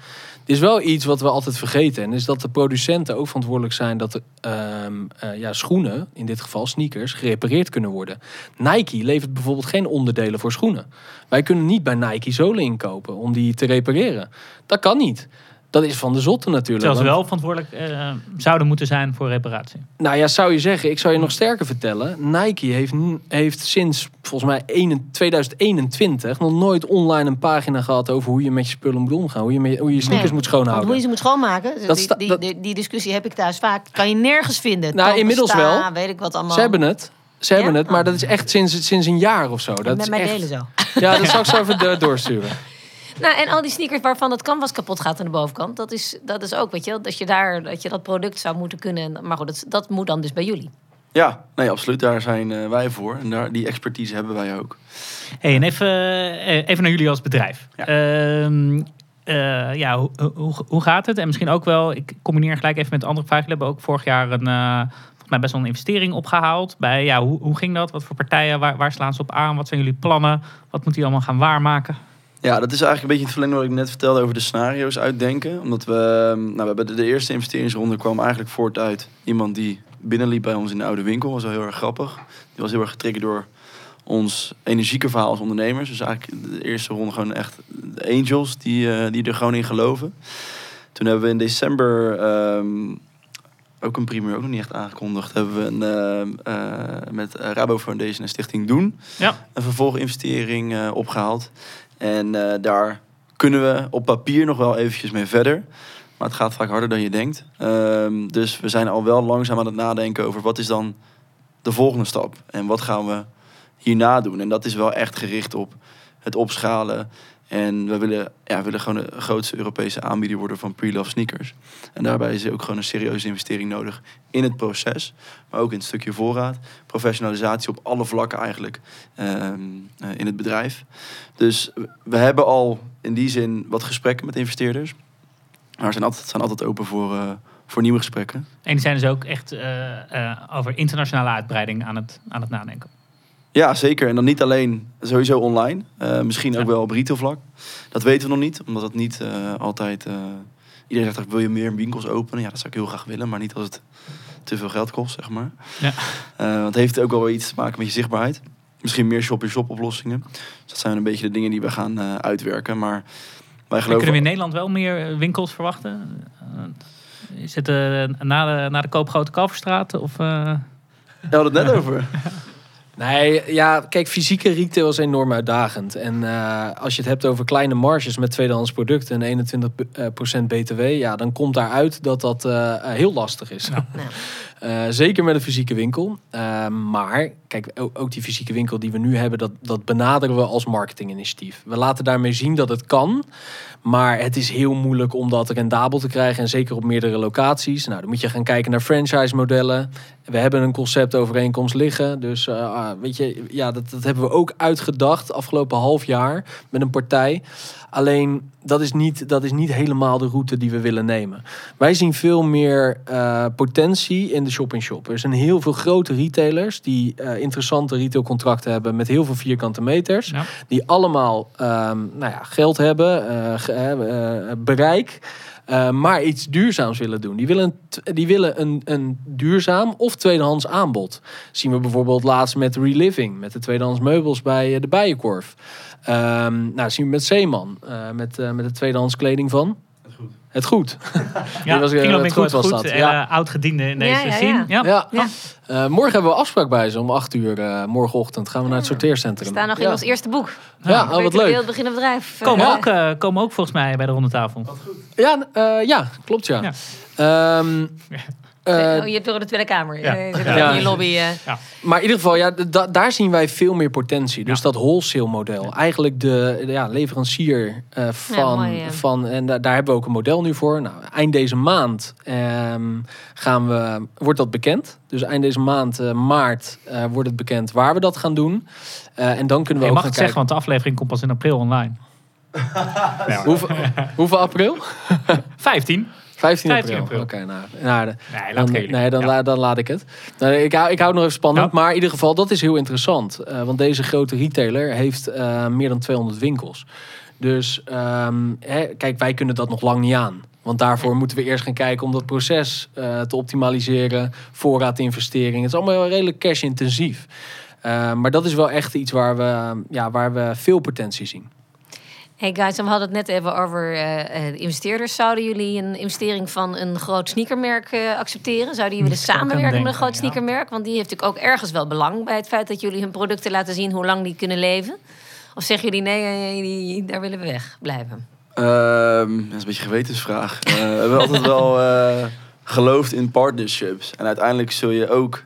is wel iets wat we altijd vergeten. En is dat de producenten ook verantwoordelijk zijn dat ehm, eh, ja, schoenen, in dit geval sneakers, gerepareerd kunnen worden. Nike levert bijvoorbeeld geen onderdelen voor schoenen. Wij kunnen niet bij Nike zolen inkopen om die te repareren. Dat kan niet. Dat is van de zotte natuurlijk. Terwijl ze wel verantwoordelijk eh, zouden moeten zijn voor reparatie. nou ja, zou je zeggen, ik zou je nog sterker vertellen. Nike heeft, heeft sinds volgens mij 1 2021 nog nooit online een pagina gehad over hoe je met je spullen moet omgaan. Hoe je, met, hoe je sneakers Nee, moet Want hoe je schoonhouden. ze moet schoonmaken, Dat die, die, dat- die, die discussie heb ik thuis vaak. Kan je nergens vinden. Nou, inmiddels wel. Weet ik wat allemaal. Ze hebben het. Ze hebben Ja? het, maar dat is echt sinds, sinds een jaar of zo. Dat met is mij echt, delen zo. Ja, dat zal ik zo even do- doorsturen. Nou, en al die sneakers waarvan het canvas kapot gaat aan de bovenkant, dat is, dat is ook, weet je, wel, dat je daar dat je dat product zou moeten kunnen. Maar goed, dat, dat moet dan dus bij jullie. Ja, nee, absoluut. Daar zijn eh, wij voor. En daar, die expertise hebben wij ook. Hey, en even, eh, even naar jullie als bedrijf. Ja. Ehm, eh, ja, hoe, hoe, hoe gaat het? En misschien ook wel, ik combineer gelijk even met de andere vraag. Jullie hebben ook vorig jaar een, eh, volgens mij best wel een investering opgehaald. Bij, ja, hoe, hoe ging dat? Wat voor partijen? Waar, waar slaan ze op aan? Wat zijn jullie plannen? Wat moet die allemaal gaan waarmaken? Ja, dat is eigenlijk een beetje het verlengde wat ik net vertelde over de scenario's uitdenken. Omdat we, ehm, nou, we hebben de, de eerste investeringsronde kwam eigenlijk voort uit iemand die binnenliep bij ons in de oude winkel. was wel heel erg grappig. Die was heel erg getriggerd door ons energieke verhaal als ondernemers. Dus eigenlijk de eerste ronde gewoon echt de angels die, eh, die er gewoon in geloven. Toen hebben we in december ehm, ook een primeur, ook nog niet echt aangekondigd, hebben we een, ehm, eh, met Rabo Foundation en Stichting Doen Ja. een vervolginvestering eh, opgehaald. En eh, daar kunnen we op papier nog wel eventjes mee verder. Maar het gaat vaak harder dan je denkt. Ehm, dus we zijn al wel langzaam aan het nadenken over wat is dan de volgende stap. En wat gaan we hierna doen. En dat is wel echt gericht op het opschalen. En we willen, ja, willen gewoon de grootste Europese aanbieder worden van pre-love sneakers. En daarbij is ook gewoon een serieuze investering nodig in het proces. Maar ook in het stukje voorraad. Professionalisatie op alle vlakken eigenlijk ehm, eh, in het bedrijf. Dus we hebben al in die zin wat gesprekken met investeerders. Maar we zijn altijd, zijn altijd open voor, eh, voor nieuwe gesprekken. En die zijn dus ook echt eh, over internationale uitbreiding aan het, aan het nadenken. Ja, zeker. En dan niet alleen sowieso online. Eh, misschien ook wel op retailvlak. Dat weten we nog niet, omdat het niet eh, altijd... eh, iedereen zegt, wil je meer winkels openen? Ja, dat zou ik heel graag willen, maar niet als het te veel geld kost, zeg maar. Ja. Want het heeft ook wel iets te maken met je zichtbaarheid. Misschien meer shop-in-shop oplossingen. Dus dat zijn een beetje de dingen die we gaan uitwerken. Maar wij En geloven... kunnen we in Nederland wel meer winkels verwachten? Is het na, de, na de koop Grote Kalverstraat? Of, hadden het net over. Nee, ja, kijk, fysieke retail is enorm uitdagend. En eh, als je het hebt over kleine marges met tweedehands producten en 21% BTW, ja, dan komt daaruit dat dat eh, heel lastig is. Nou, Eh, zeker met een fysieke winkel. Eh, maar kijk, ook, die fysieke winkel die we nu hebben, dat, dat benaderen we als marketinginitiatief. We laten daarmee zien dat het kan. Maar het is heel moeilijk om dat rendabel te krijgen. En zeker op meerdere locaties. Nou, dan moet je gaan kijken naar franchise-modellen. We hebben een conceptovereenkomst liggen. Dus eh, ah, weet je, ja, dat, dat hebben we ook uitgedacht afgelopen half jaar met een partij. Alleen dat is, niet, dat is niet helemaal de route die we willen nemen. Wij zien veel meer eh, potentie in de shop-in-shop. Er zijn heel veel grote retailers die eh, interessante retailcontracten hebben met heel veel vierkante meters. Ja. Die allemaal ehm, nou ja, geld hebben, eh, bereik. Eh, maar iets duurzaams willen doen. Die willen, die willen een, een duurzaam of tweedehands aanbod. zien we bijvoorbeeld laatst met Reliving, met de tweedehands meubels bij eh, de Bijenkorf. Ehm, nou, zien we met Zeeman, eh, met, met de tweedehands kleding van. Het goed. Ja, was, eh, het goed was goed. dat, eh, ja. Oud-gediende in Ja, deze ja, scene. ja. Ja. Ja. Ja. Eh, morgen hebben we afspraak bij ze om 8 uur eh, morgenochtend. Gaan we naar het We sorteercentrum. staan nog in ja. ons eerste boek. Ja, oh, wat leuk. Beginnen bedrijf. Komen, ook, eh, komen ook volgens mij bij de ronde tafel. Ja, eh, ja, klopt ja. Ja. Eh, oh, je hebt door de Tweede Kamer. Ja. Ja. Je lobby. eh. Maar in ieder geval, ja, da- daar zien wij veel meer potentie. Dus Ja. dat wholesale model. Eigenlijk de, de, ja, leverancier eh, van, mooi, ja. van... En da- daar hebben we ook een model nu voor. Nou, eind deze maand ehm, gaan we, wordt dat bekend. Dus eind deze maand, maart, eh, wordt het bekend waar we dat gaan doen. Eh, en dan kunnen we Je mag het zeggen, want de aflevering komt pas in april online. hoeveel april? 15. 15 15 april. april. Oké, nou, nou, Nee, laat Dan, nee, dan, ja. la- dan laat ik het. Nou, ik, hou, ik hou het nog even spannend. Ja. Maar in ieder geval, dat is heel interessant. Eh, want deze grote retailer heeft eh, meer dan 200 winkels. Dus ehm, hè, kijk, wij kunnen dat nog lang niet aan. Want daarvoor moeten we eerst gaan kijken om dat proces eh, te optimaliseren. Voorraadinvesteringen. Het is allemaal redelijk cash-intensief. Maar dat is wel echt iets waar we, ja, waar we veel potentie zien. Hey guys, we hadden het net even over eh, eh, investeerders. Zouden jullie een investering van een groot sneakermerk eh, accepteren? Zouden jullie willen ook aan samenwerken met een groot ja. sneakermerk? Want die heeft natuurlijk ook ergens wel belang bij het feit dat jullie hun producten laten zien hoe lang die kunnen leven. Of zeggen jullie nee, die- daar willen we weg blijven? Ehm, dat is een beetje een gewetensvraag. Eh, we hebben altijd wel eh, geloofd in partnerships. En uiteindelijk zul je ook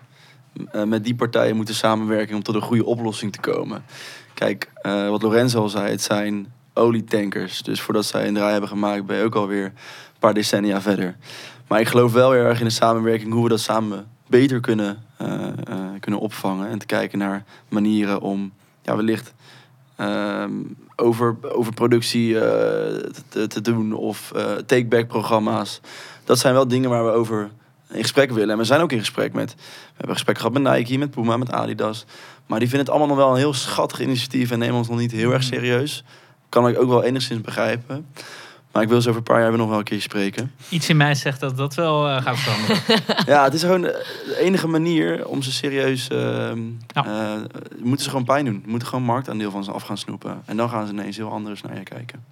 eh, met die partijen moeten samenwerken om tot een goede oplossing te komen. Kijk, eh, wat Lorenzo al zei, het zijn olietankers. Dus voordat zij een draai hebben gemaakt, ben je ook alweer een paar decennia verder. Maar ik geloof wel heel erg in de samenwerking hoe we dat samen beter kunnen, eh, eh, kunnen opvangen. En te kijken naar manieren om ja, wellicht ehm, over, over productie eh, te, te doen of take-back programma's. Dat zijn wel dingen waar we over in gesprek willen. En we zijn ook in gesprek met. We hebben gesprek gehad met Nike, met Puma, met Adidas. Maar die vinden het allemaal nog wel een heel schattig initiatief en nemen ons nog niet heel erg serieus. Kan ik ook wel enigszins begrijpen. Maar ik wil ze over een paar jaar weer nog wel een keer spreken. Iets in mij zegt dat dat wel eh, gaat veranderen. Ja, het is gewoon de enige manier om ze serieus... ehm Ja. eh, moeten ze gewoon pijn doen. Moeten gewoon marktaandeel van ze af gaan snoepen. En dan gaan ze ineens heel anders naar je kijken.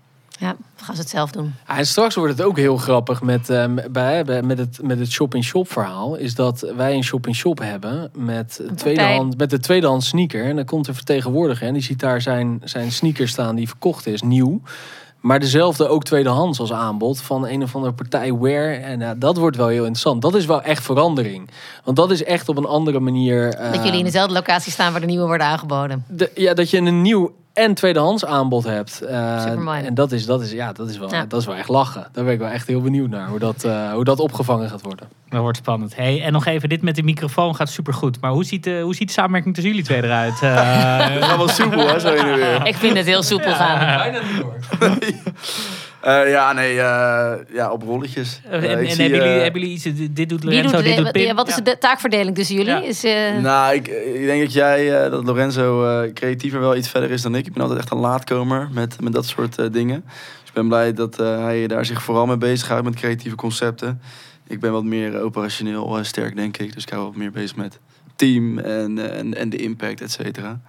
Ja, we gaan ze het zelf doen. Ja, en straks wordt het ook heel grappig met, eh, bij, bij- met het, met het shop-in-shop verhaal. Is dat wij een shop-in-shop hebben met, tweedehand, met de tweedehands sneaker. En dan komt een vertegenwoordiger en die ziet daar zijn, zijn sneaker staan die verkocht is, nieuw. Maar dezelfde ook tweedehands als aanbod van een of andere partij Wear. En ja, dat wordt wel heel interessant. Dat is wel echt verandering. Want dat is echt op een andere manier... Dat eh, jullie in dezelfde locatie staan waar de nieuwe worden aangeboden. de, ja, dat je een nieuw en tweedehands aanbod hebt. Eh, Supermooi. en dat is, dat, is, ja, dat, is wel, Ja. dat is wel echt lachen. Daar ben ik wel echt heel benieuwd naar. Hoe dat, eh, hoe dat opgevangen gaat worden. Dat wordt spannend. Hey, en nog even, dit met de microfoon gaat supergoed. Maar hoe ziet, de, hoe ziet de samenwerking tussen jullie twee eruit? Eh, Het gaat wel soepel, hè, zo heen en weer. Ik vind het heel soepel gaan. Bijna niet hoor. Eh, ja, nee, eh, ja, op rolletjes. en Eh, en zie, hebben, jullie, eh, hebben jullie iets, dit doet Lorenzo, doet, dit doet wat, Pim? ja, wat is Ja. de taakverdeling tussen jullie? Ja. Is, eh, Nou, ik, ik denk dat jij, eh, dat Lorenzo eh, creatiever wel iets verder is dan ik. Ik ben altijd echt een laatkomer met, met dat soort eh, dingen. Dus ik ben blij dat eh, hij daar zich vooral mee bezighoudt met creatieve concepten. Ik ben wat meer eh, operationeel eh, sterk, denk ik. Dus ik hou wat meer bezig met team en, eh, en, en de impact, et cetera.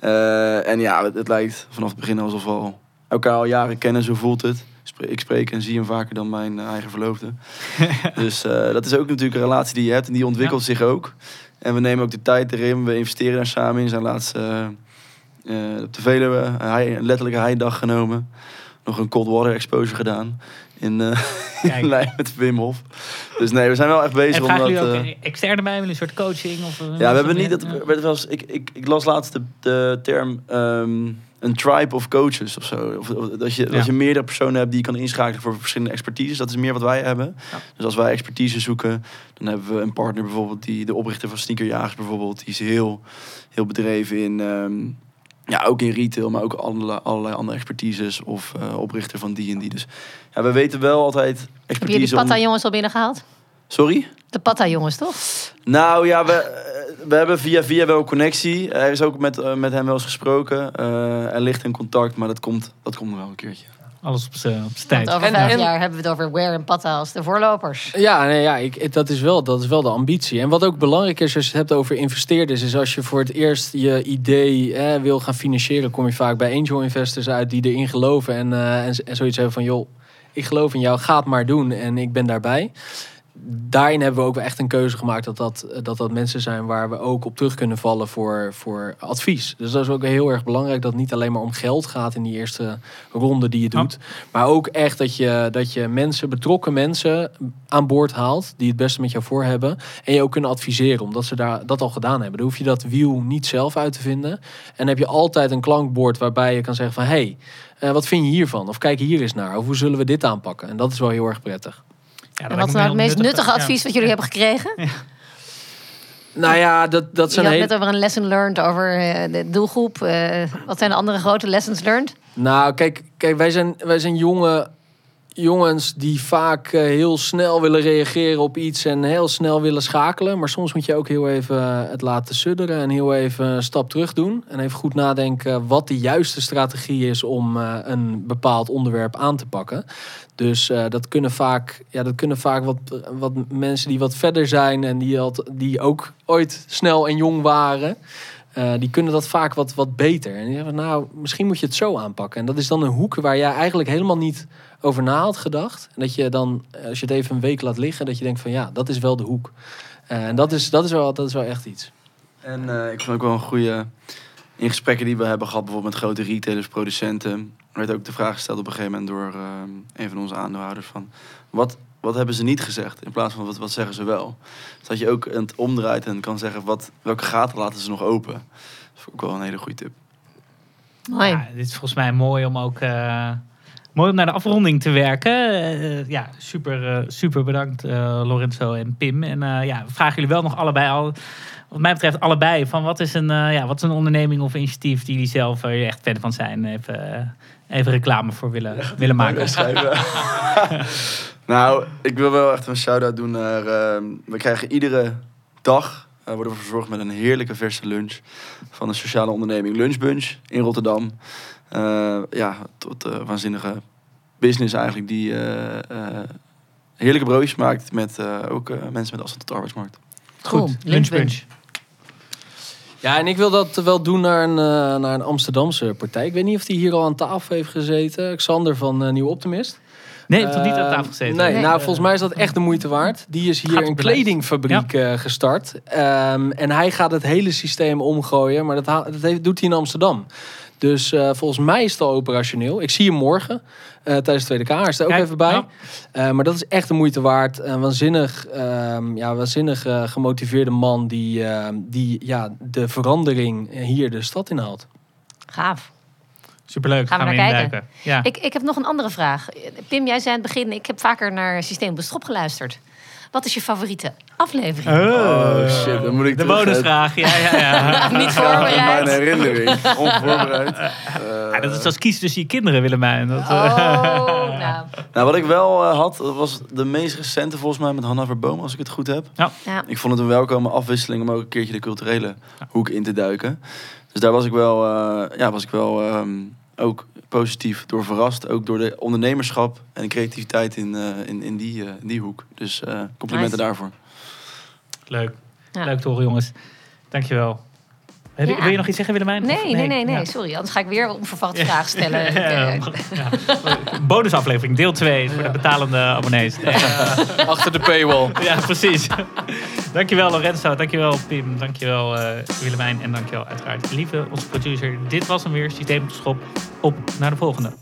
Eh, en ja, het, het lijkt vanaf het begin alsof we al elkaar al jaren kennen, zo voelt het. Ik spreek en zie hem vaker dan mijn eh, eigen verloofde. dus eh, dat is ook natuurlijk een relatie die je hebt en die ontwikkelt zich ook. En we nemen ook de tijd erin. We investeren daar samen in. Zijn laatste eh, eh, op de Veluwe, een letterlijke heidag genomen. Nog een cold water exposure gedaan. In, in lijn met Wim Hof. Dus nee, we zijn wel echt bezig En dat... jullie ook externe bij? Een soort coaching? Of, ja, we hebben niet dat. Werd wel eens- ik, ik, ik las laatst de, de term ehm, een tribe of coaches of zo. Of, of dat, je, Ja. dat je meerdere personen hebt die je kan inschakelen voor verschillende expertises. Dat is meer wat wij hebben. Ja. Dus als wij expertise zoeken, dan hebben we een partner bijvoorbeeld die de oprichter van Sneakerjagers bijvoorbeeld, die is heel, heel bedreven in. ehm, ja, ook in retail, maar ook allerlei, allerlei andere expertises. Of eh, oprichter van die en die. Dus ja, we weten wel altijd Heb je die expertise. om- Patta-jongens al binnengehaald? Sorry? De Patta-jongens, toch? Nou ja, we, eh, we hebben via via wel connectie. Er is ook met, eh, met hem wel eens gesproken. Eh, er ligt in contact, maar dat komt, dat komt nog wel een keertje. Alles op zijn op zijn tijd. Want over En- vijf en- jaar hebben we het over Ware en Patta als de voorlopers. Ja, nee, ja ik, dat, is wel, dat is wel de ambitie. En wat ook belangrijk is als je het hebt over investeerders, is als je voor het eerst je idee eh, wil gaan financieren, kom je vaak bij angel investors uit die erin geloven en, eh, en, en zoiets hebben van, joh, ik geloof in jou, ga het maar doen en ik ben daarbij. Daarin hebben we ook wel echt een keuze gemaakt dat dat, dat dat mensen zijn waar we ook op terug kunnen vallen voor, voor advies. Dus dat is ook heel erg belangrijk dat het niet alleen maar om geld gaat in die eerste ronde die je doet. Maar ook echt dat je, dat je mensen, betrokken mensen aan boord haalt die het beste met jou voor hebben. En je ook kunnen adviseren, omdat ze daar, dat al gedaan hebben. Dan hoef je dat wiel niet zelf uit te vinden. En dan heb je altijd een klankbord waarbij je kan zeggen van... hé, hey, wat vind je hiervan? Of kijk hier eens naar. Of hoe zullen we dit aanpakken? En dat is wel heel erg prettig. Ja, dat En wat is nou het meest nuttig. nuttige Ja. advies wat jullie hebben gekregen? Nou ja, dat, dat Je zijn had heel... net over een lesson learned, over eh, de doelgroep. Eh, wat zijn de andere grote lessons learned? Nou, kijk, kijk wij, zijn, wij zijn jonge jongens die vaak eh, heel snel willen reageren op iets en heel snel willen schakelen. Maar soms moet je ook heel even eh, het laten sudderen en heel even een stap terug doen. En even goed nadenken wat de juiste strategie is om eh, een bepaald onderwerp aan te pakken. Dus dat kunnen vaak, ja, dat kunnen vaak wat, wat mensen die wat verder zijn en die, die ook ooit snel en jong waren. die kunnen dat vaak wat, wat beter. En die zeggen, nou, misschien moet je het zo aanpakken. En dat is dan een hoek waar jij eigenlijk helemaal niet over na had gedacht. En dat je dan, eh, als je het even een week laat liggen, dat je denkt van ja, dat is wel de hoek. Eh, en dat is, dat, is wel, dat is wel echt iets. En eh, ik vond ook wel een goede... In gesprekken die we hebben gehad, bijvoorbeeld met grote retailers, producenten... werd ook de vraag gesteld op een gegeven moment door een van onze aandeelhouders van... Wat, wat hebben ze niet gezegd in plaats van wat, wat zeggen ze wel? Dus dat je ook het omdraait en kan zeggen wat, welke gaten laten ze nog open. Dat vond ik wel een hele goede tip. Mooi. Ja, dit is volgens mij mooi om ook eh, mooi om naar de afronding te werken. Eh, ja, super, eh, super bedankt eh, Lorenzo en Pim. En ja, vragen jullie wel nog allebei al. Wat mij betreft allebei. Van wat is een, ja, wat is een onderneming of initiatief die jullie zelf echt fan van zijn? Even, even reclame voor willen, willen maken. nou, ik wil wel echt een shout-out doen naar... eh, we krijgen iedere dag... worden we verzorgd met een heerlijke verse lunch... van de sociale onderneming Lunchbunch in Rotterdam. Eh, ja, tot eh, waanzinnige business eigenlijk... die eh, eh, heerlijke broodjes maakt... met eh, ook eh, mensen met afstand tot de arbeidsmarkt. Cool. Goed, Lunchbunch. lunchbunch. Ja, en ik wil dat wel doen naar een, naar een Amsterdamse partij. Ik weet niet of die hier al aan tafel heeft gezeten. Xander van eh, Nieuw Optimist. Nee, je hebt toch niet aan tafel gezeten? Nee, Nee. nou volgens mij is dat echt de moeite waard. Die is hier een kledingfabriek eh, gestart. Ehm, en hij gaat het hele systeem omgooien. Maar dat, dat heeft- doet hij in Amsterdam. Dus eh, volgens mij is het al operationeel. Ik zie hem morgen eh, tijdens de Tweede Kamer. Is er ook Kijk, even bij. ja. Eh, maar dat is echt de moeite waard. Een waanzinnig, ehm, ja, waanzinnig gemotiveerde man die, ehm, die ja, de verandering hier de stad inhaalt. Gaaf. Superleuk. Gaan we naar kijken. Ja. Ik, ik heb nog een andere vraag. Pim, jij zei aan het begin, ik heb vaker naar Systeem op de Strop geluisterd. Wat is je favoriete aflevering? Oh, shit, dan moet ik De eh, bonusvraag. Ja, ja, ja. Niet In mijn voorbereid. herinnering. Onvoorbereid. ja, dat is als kiezen tussen je kinderen, Willemijn. Dat, eh, Oh, nou. Nou, wat ik wel eh, had, dat was de meest recente volgens mij met Hanna Verboom, als ik het goed heb. Ja. Ik vond het een welkome afwisseling om ook een keertje de culturele hoek in te duiken. Dus daar was ik wel, eh, ja, was ik wel ehm, ook positief door verrast. Ook door de ondernemerschap en de creativiteit in, eh, in, in, die, eh, in die hoek. Dus eh, complimenten Nice. daarvoor. Leuk. Ja. Leuk te horen, jongens. Dankjewel. Ja. Wil je nog iets zeggen, Willemijn? Nee, nee, nee, nee, Ja. sorry. Anders ga ik weer onverwachte vragen stellen. Ja, eh, ja. Bonusaflevering, deel 2 voor de betalende abonnees. Nee, Achter de paywall. ja, precies. dankjewel Lorenzo, dankjewel Pim, dankjewel eh Willemijn en dankjewel uiteraard lieve onze producer. Dit was hem weer, Systeem op de Schop. Op naar de volgende.